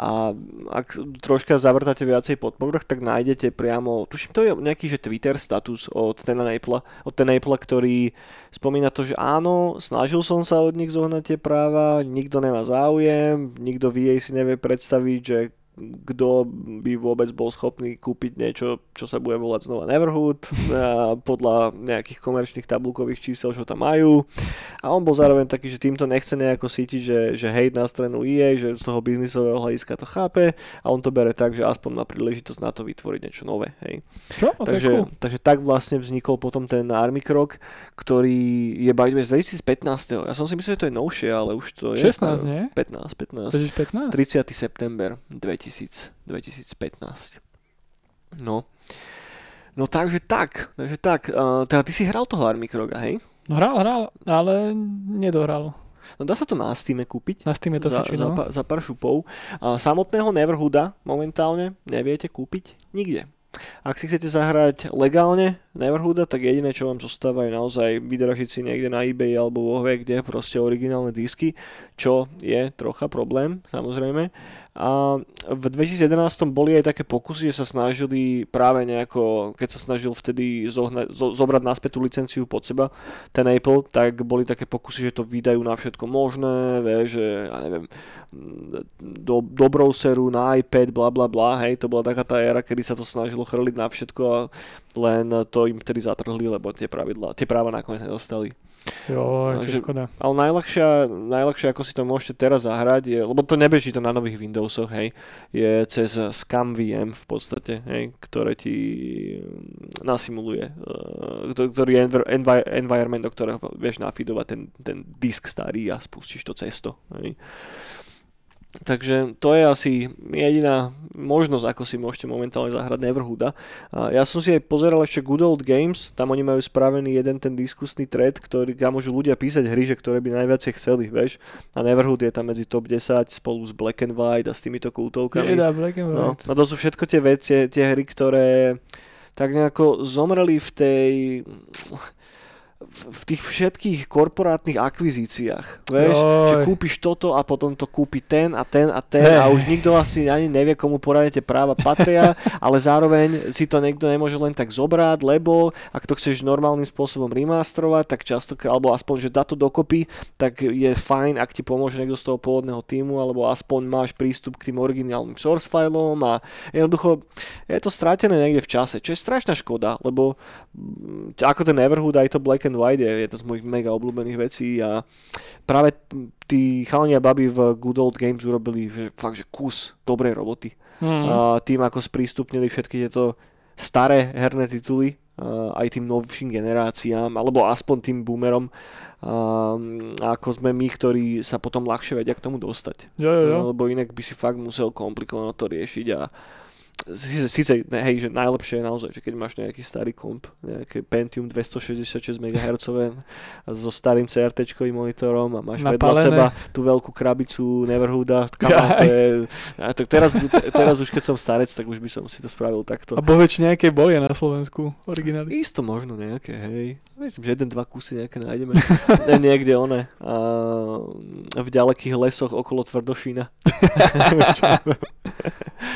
a ak troška zavrtáte viacej pod povrch, tak nájdete priamo, tuším to je nejaký že Twitter status od Tena Napla, od Tena Napla, ktorý spomína to, že áno, snažil som sa od nich zohnať tie práva, nikto nemá záujem, nikto v si nevie predstaviť, že kto by vôbec bol schopný kúpiť niečo, čo sa bude volať znova Neverhood podľa nejakých komerčných tabulkových čísel, čo tam majú. A on bol zároveň taký, že týmto nechce nejako sítiť, že, že hejt na stranu EA, že z toho biznisového hľadiska to chápe a on to bere tak, že aspoň má príležitosť na to vytvoriť niečo nové. Hej. Čo? Takže, cool. takže tak vlastne vznikol potom ten Army Krok, ktorý je by z 2015. Ja som si myslel, že to je novšie, ale už to je... 16, nie? 15, 15. 2015? 30. september 2000. 2015. No. No takže tak, takže tak. Uh, teda ty si hral toho Army Kroga, hej? No hral, hral, ale nedohral. No dá sa to na Steam kúpiť. Na Steam to za, fiči, za, no. za pár šupov. A samotného Neverhooda momentálne neviete kúpiť nikde. Ak si chcete zahrať legálne Neverhooda, tak jediné, čo vám zostáva je naozaj vydražiť si niekde na eBay alebo vo kde proste originálne disky, čo je trocha problém, samozrejme. A v 2011 boli aj také pokusy, že sa snažili práve nejako, keď sa snažil vtedy zohna, zo, zobrať naspäť tú licenciu pod seba, ten Apple, tak boli také pokusy, že to vydajú na všetko možné, vie, že ja neviem, do, do browseru, na iPad, bla bla bla, hej, to bola taká tá éra, kedy sa to snažilo chrliť na všetko a len to im vtedy zatrhli, lebo tie pravidla, tie práva nakoniec nedostali. Jo, Takže- škoda. Ale najľahšia, najľahšie, ako si to môžete teraz zahrať, je, lebo to nebeží to na nových Windowsoch, hej, je cez ScamVM v podstate, hej, ktoré ti mm, nasimuluje, kto- ktorý je env- envi- environment, do ktorého vieš nafidovať ten, ten disk starý a spustíš to cesto. Hej. Takže to je asi jediná možnosť, ako si môžete momentálne zahrať Neverhooda. Ja som si aj pozeral ešte Good Old Games, tam oni majú spravený jeden ten diskusný thread, ktorý, kam môžu ľudia písať hry, že ktoré by najviac chceli, vieš. A Neverhood je tam medzi top 10 spolu s Black and White a s týmito kultovkami. Jeda, Black and No, White. no to sú všetko tie veci, tie hry, ktoré tak nejako zomreli v tej v tých všetkých korporátnych akvizíciách. Vieš, Joj. že kúpiš toto a potom to kúpi ten a ten a ten a Hej. už nikto asi ani nevie, komu poradne tie práva patria, ale zároveň si to niekto nemôže len tak zobrať, lebo ak to chceš normálnym spôsobom remastrovať, tak často, alebo aspoň, že dá to dokopy, tak je fajn, ak ti pomôže niekto z toho pôvodného týmu, alebo aspoň máš prístup k tým originálnym source filom a jednoducho je to stratené niekde v čase, čo je strašná škoda, lebo mm, ako ten Neverhood aj to Black and White je jedna z mojich mega obľúbených vecí a práve tí chalani a baby v Good Old Games urobili že, fakt, že kus dobrej roboty. Mm. A tým, ako sprístupnili všetky tieto staré herné tituly a aj tým novším generáciám, alebo aspoň tým boomerom, ako sme my, ktorí sa potom ľahšie vedia k tomu dostať. Jo, jo, jo. Lebo inak by si fakt musel komplikovano to riešiť a síce, ne, hej, že najlepšie je naozaj, že keď máš nejaký starý komp, nejaké Pentium 266 MHz so starým CRT-čkovým monitorom a máš vedľa Napálené. seba tú veľkú krabicu Neverhooda, kam to je, a tak teraz, teraz už keď som starec, tak už by som si to spravil takto. A bohe, či nejaké boli na Slovensku originály. Isto možno nejaké, hej. Myslím, že jeden, dva kusy nejaké nájdeme. Ne, niekde one. A v ďalekých lesoch okolo Tvrdošína.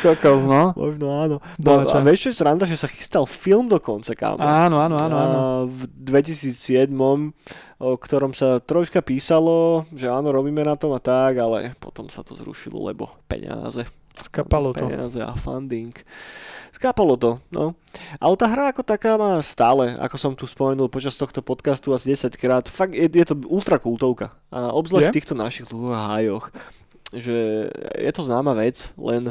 Kokos, no. Možno áno. No, a vieš čo je sranda, že sa chystal film dokonca, kámo. Áno, áno, áno, áno. V 2007, o ktorom sa troška písalo, že áno, robíme na tom a tak, ale potom sa to zrušilo, lebo peniaze. Skapalo to. Peniaze a funding. Skápalo to, no. Ale tá hra ako taká má stále, ako som tu spomenul počas tohto podcastu asi 10 krát, fakt je, je to ultra kultovka. A obzvlášť Je? v týchto našich hájoch. Že je to známa vec, len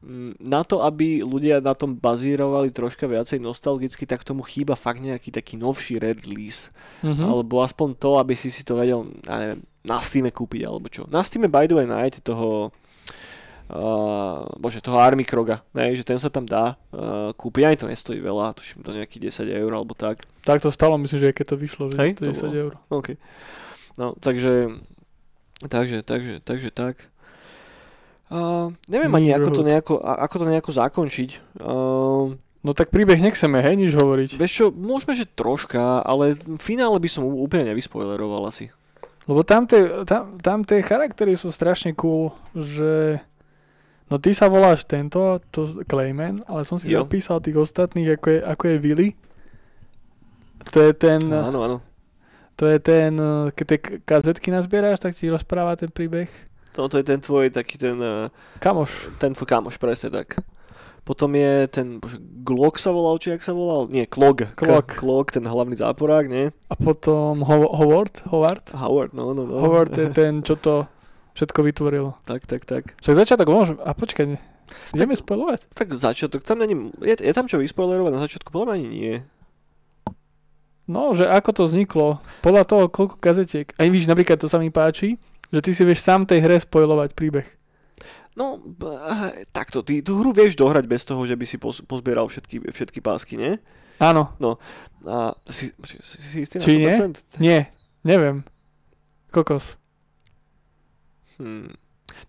mm, na to, aby ľudia na tom bazírovali troška viacej nostalgicky, tak tomu chýba fakt nejaký taký novší re-release. Mhm. Alebo aspoň to, aby si si to vedel, ja neviem, na Steam kúpiť alebo čo. Na Steam by the way nájdete toho uh, bože, toho Army Kroga, ne, že ten sa tam dá uh, kúpiť, ani to nestojí veľa, tuším to nejakých 10 eur alebo tak. Tak to stalo, myslím, že keď to vyšlo, že Hej, to je to 10 bolo. eur. OK. No, takže Takže, takže, takže tak. Uh, neviem ani, ako to, nejako, ako to nejako zakončiť. Uh, No tak príbeh nechceme, hej, nič hovoriť. vieš čo, môžeme, že troška, ale v finále by som úplne nevyspoileroval asi. Lebo tam tie, tam, tam tie charaktery sú strašne cool, že... No ty sa voláš tento, to Clayman, ale som si Jo. zapísal tých ostatných, ako je, ako je Willy. To je ten, Áno, áno. to je ten, keď tie kazetky nazbieráš, tak ti rozpráva ten príbeh. No, to je ten tvoj taký ten, uh, Kamoš, ten tvoj kamoš, presne tak. Potom je ten, bože, Glock sa volal, či jak sa volal? Nie, Klog. Klog. K- Klog, ten hlavný záporák, nie? a potom Ho- Howard, Howard. Howard, no, no, no. Howard je ten, čo to všetko vytvoril. Tak, tak, tak. Však začiatok môžem, a počkaj, ideme spoilovať? Tak začiatok, tam není, je, je tam čo vyspoilerovať na začiatku? Podľa mňa ani nie. No, že ako to vzniklo, podľa toho, koľko kazetiek. Aj víš, napríklad to sa mi páči, že ty si vieš sám tej hre spoilovať príbeh. No, eh, takto, ty tú hru vieš dohrať bez toho, že by si pozbieral všetky, všetky pásky, nie? Áno, A si, si, si, istý Či nie? 100%? nie, neviem. Kokos. Hmm.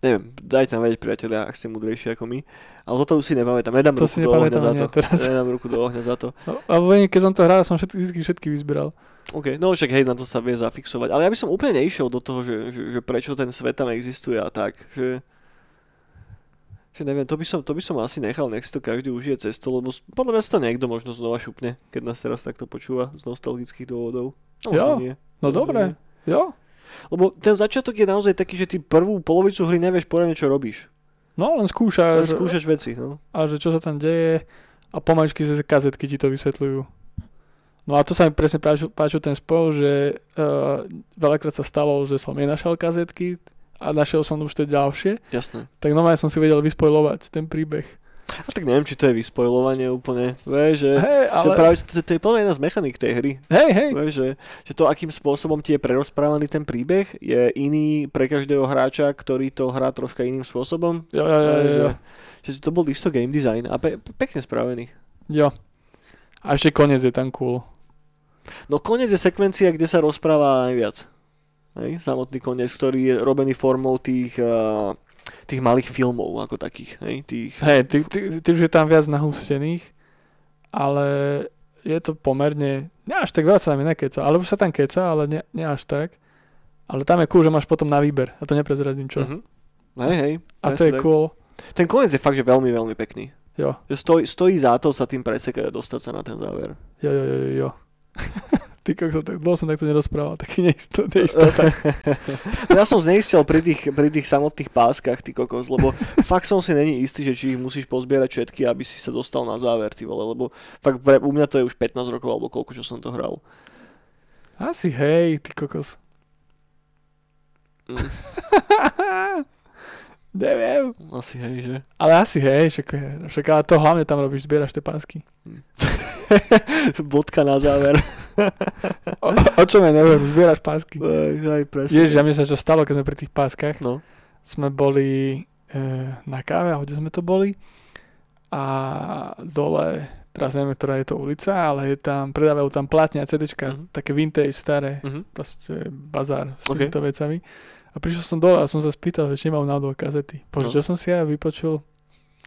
Neviem, dajte nám vedieť, priatelia, ak ste múdrejší ako my. Ale toto už si nepamätám, nedám To ruku do ohňa za to. teraz. Nedám ruku do ohňa za to. No, alebo keď som to hral, som všetky, všetky vyzberal. OK, no však hej, na to sa vie zafixovať. Ale ja by som úplne neišiel do toho, že, že, že prečo ten svet tam existuje a tak. Že, že neviem, to by, som, to by som asi nechal, nech si to každý užije cesto, lebo podľa mňa si to niekto možno znova šupne, keď nás teraz takto počúva z nostalgických dôvodov. No, Jo, nie. No dobre, jo. Lebo ten začiatok je naozaj taký, že ty prvú polovicu hry nevieš poriadne, čo robíš. No, len Len skúšaš. skúšaš veci, no. A že čo sa tam deje a pomaličky z kazetky ti to vysvetľujú. No a to sa mi presne páčil, páčil ten spol, že uh, veľakrát sa stalo, že som nenašal kazetky a našiel som už tie ďalšie, Jasné. tak normálne som si vedel vyspojlovať ten príbeh. A tak neviem, či to je vyspojlovanie úplne, vieš, že... Hej, Ale... ale... práve, to, to je plne jedna z mechanik tej hry. Hej, hej. Vieš, že, že to, akým spôsobom ti je prerozprávaný ten príbeh, je iný pre každého hráča, ktorý to hrá troška iným spôsobom. Jo, jo, jo, jo, jo. Že, že to bol isto game design a pe- pekne spravený. jo. A ešte koniec je tam cool. No koniec je sekvencia, kde sa rozpráva najviac. Hej, samotný koniec, ktorý je robený formou tých, uh, tých malých filmov ako takých. Hej, tých... Hej, ty, ty, ty už je tam viac nahustených, ale je to pomerne, ne až tak veľa sa tam nekeca, ale už sa tam keca, ale ne, ne až tak. Ale tam je cool, že máš potom na výber a to neprezradím čo. Mhm. Hej, hej. A to je tak. cool. Ten koniec je fakt, že veľmi, veľmi pekný. Jo, Že stojí, stojí za to sa tým presekať a dostať sa na ten záver. jo, jo, jo, jo. Ty kokso, tak dlho som takto nerozprával, taký neisto, neistota. ja som zneistil pri tých, pri tých samotných páskach, ty kokos, lebo fakt som si není istý, že či ich musíš pozbierať všetky, aby si sa dostal na záver, ty vole, lebo fakt pre, u mňa to je už 15 rokov, alebo koľko, čo som to hral. Asi hej, ty kokos. Mm, Neviem. asi hej, že? Ale asi hej, však, však ale to hlavne tam robíš, zbieraš tie pásky. Bodka na záver. O, o čom ja neviem, zbieraš pásky. Aj, aj presne. Ježiš, a mne sa čo stalo, keď sme pri tých páskach. No. Sme boli e, na káve, a kde sme to boli. A dole, teraz neviem, ktorá je to ulica, ale je tam, predávajú tam plátne a CDčka, Mhm. také vintage, staré, Mhm. proste bazár s týmito vecami. A prišiel som dole a som sa spýtal, že či mám náhodou kazety. No. čo som si ja vypočul?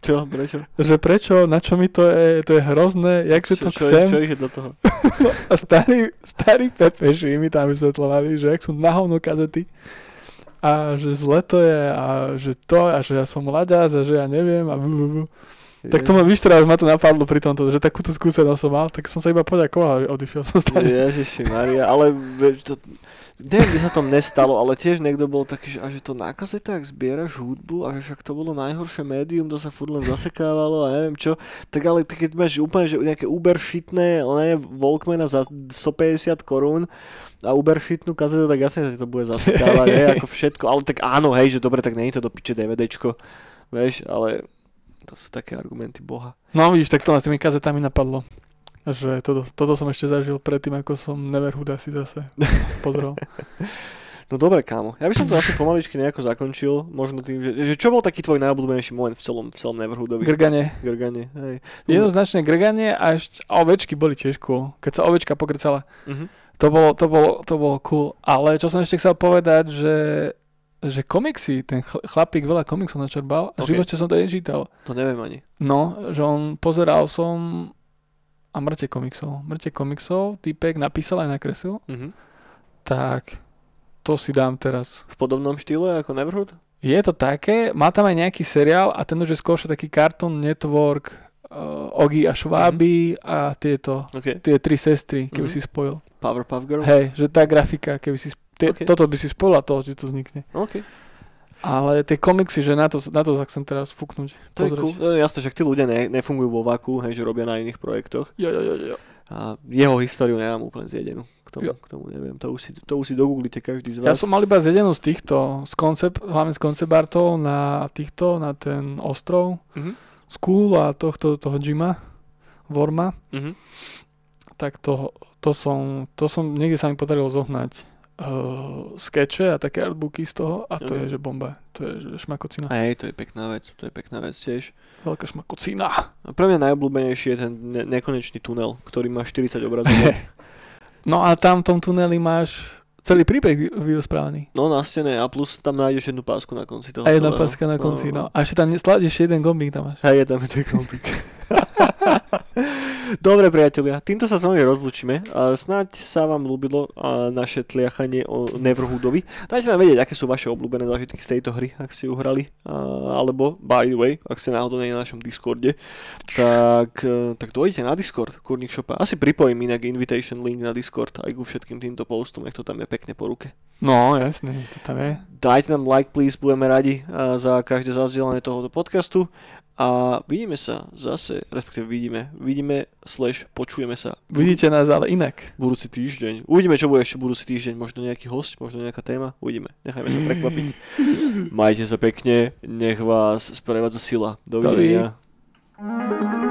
Čo, prečo? Že prečo, na čo mi to je, to je hrozné, jakže to čo, čo, chcem. čo ide do toho? A starí, starí pepeši mi tam vysvetľovali, že ak sú na hovno kazety a že zle to je a že to a že ja som mladá a že ja neviem a blablabla. Tak to ma víš teraz, ma to napadlo pri tomto, že takúto skúsenosť som mal, tak som sa iba poďakoval a odišiel som stať. Ježiši Maria, ale to, neviem, kde sa to nestalo, ale tiež niekto bol taký, že, a že to na kazetách zbieraš hudbu a že však to bolo najhoršie médium, to sa furt len zasekávalo a neviem čo. Tak ale keď máš úplne že nejaké Uber shitné, ona je Walkmana za 150 korún a Uber shitnú kazetu, tak jasne sa to bude zasekávať, hej, ako všetko. Ale tak áno, hej, že dobre, tak je to do piče DVDčko, vieš, ale to sú také argumenty boha. No vidíš, tak to ma tými kazetami napadlo. Že toto, toto som ešte zažil predtým, ako som Neverhood asi zase pozrel. No dobre, kámo. Ja by som to asi pomaličky nejako zakončil. Možno tým, že, že čo bol taký tvoj najobľúbenejší moment v celom, v celom Neverhoodovi? Grganie. Grganie, hej. Jednoznačne grganie a, ešte, a ovečky boli tiež cool. Keď sa ovečka pokrcala. Mhm. To bolo, to bolo, to bolo cool. Ale čo som ešte chcel povedať, že že komiksy, ten chl- chlapík veľa komiksov načerbal a v Ok. živote som to nečítal. To neviem ani. No, že on pozeral som a mŕte komiksov. Mŕte komiksov, týpek napísal aj nakreslil, Mhm. tak to si dám teraz. V podobnom štýle ako Neverhood? Je to také, má tam aj nejaký seriál a ten už je skôr taký Cartoon Network, uh, Ogi a Šváby a tieto, OK. tie tri sestry, keby Mhm. si spojil. Powerpuff Girls? Hej, že tá grafika, keby si... Tie, Ok. Toto by si spojil a to, že to vznikne. OK. Ale tie komiksy, že na to, na to chcem teraz fúknuť. To je cool. No, jasné, že tí ľudia ne, nefungujú vo vaku, hej, že robia na iných projektoch. Jo, jo, jo, jo. A jeho históriu nemám úplne zjedenú. K tomu, Jo. k tomu neviem. To už, si, to už si dogooglite každý z Ja vás. som mal iba zjedenú z týchto, z koncept, hlavne z koncebartov na týchto, na ten ostrov, Mhm. School a tohto, toho Jima, Vorma, Mhm. tak to, to som, to som, niekde sa mi podarilo zohnať uh, skeče a také artbooky z toho a to Ok. je, že bomba. To je, že šmakocina. Hej, to je pekná vec. To je pekná vec tiež. Veľká šmakocina. A pre mňa najobľúbenejší je ten ne- nekonečný tunel, ktorý má 40 obrazov. no a tam v tom tuneli máš celý príbeh vy- vyrozprávaný. No na stene a plus tam nájdeš jednu pásku na konci toho A jedna celého. páska na konci, no. A ešte tam nesladíš jeden gombík tam máš. Hej, je tam ten kompik. Dobre priatelia, týmto sa s vami rozlučíme. Snáď sa vám ľúbilo naše tliachanie o Neverhoodovi. Dajte nám vedieť, aké sú vaše obľúbené zážitky z tejto hry, ak si ju hrali. Alebo, by the way, ak ste náhodou na našom Discorde, tak, e, tak dojdete na Discord Kurník Shopa. Asi pripojím inak invitation link na Discord aj ku všetkým týmto postom, nech to tam je pekne po ruke. No, jasne, to tam je. Dajte nám like, please, budeme radi za každé zazdielanie tohoto podcastu a vidíme sa zase, respektíve vidíme, vidíme slash počujeme sa Vidíte nás ale inak. budúci týždeň. Uvidíme, čo bude ešte budúci týždeň, možno nejaký host, možno nejaká téma, uvidíme, nechajme sa prekvapiť. Majte sa pekne, nech vás sprevádza sila. Dovidenia. Dovi.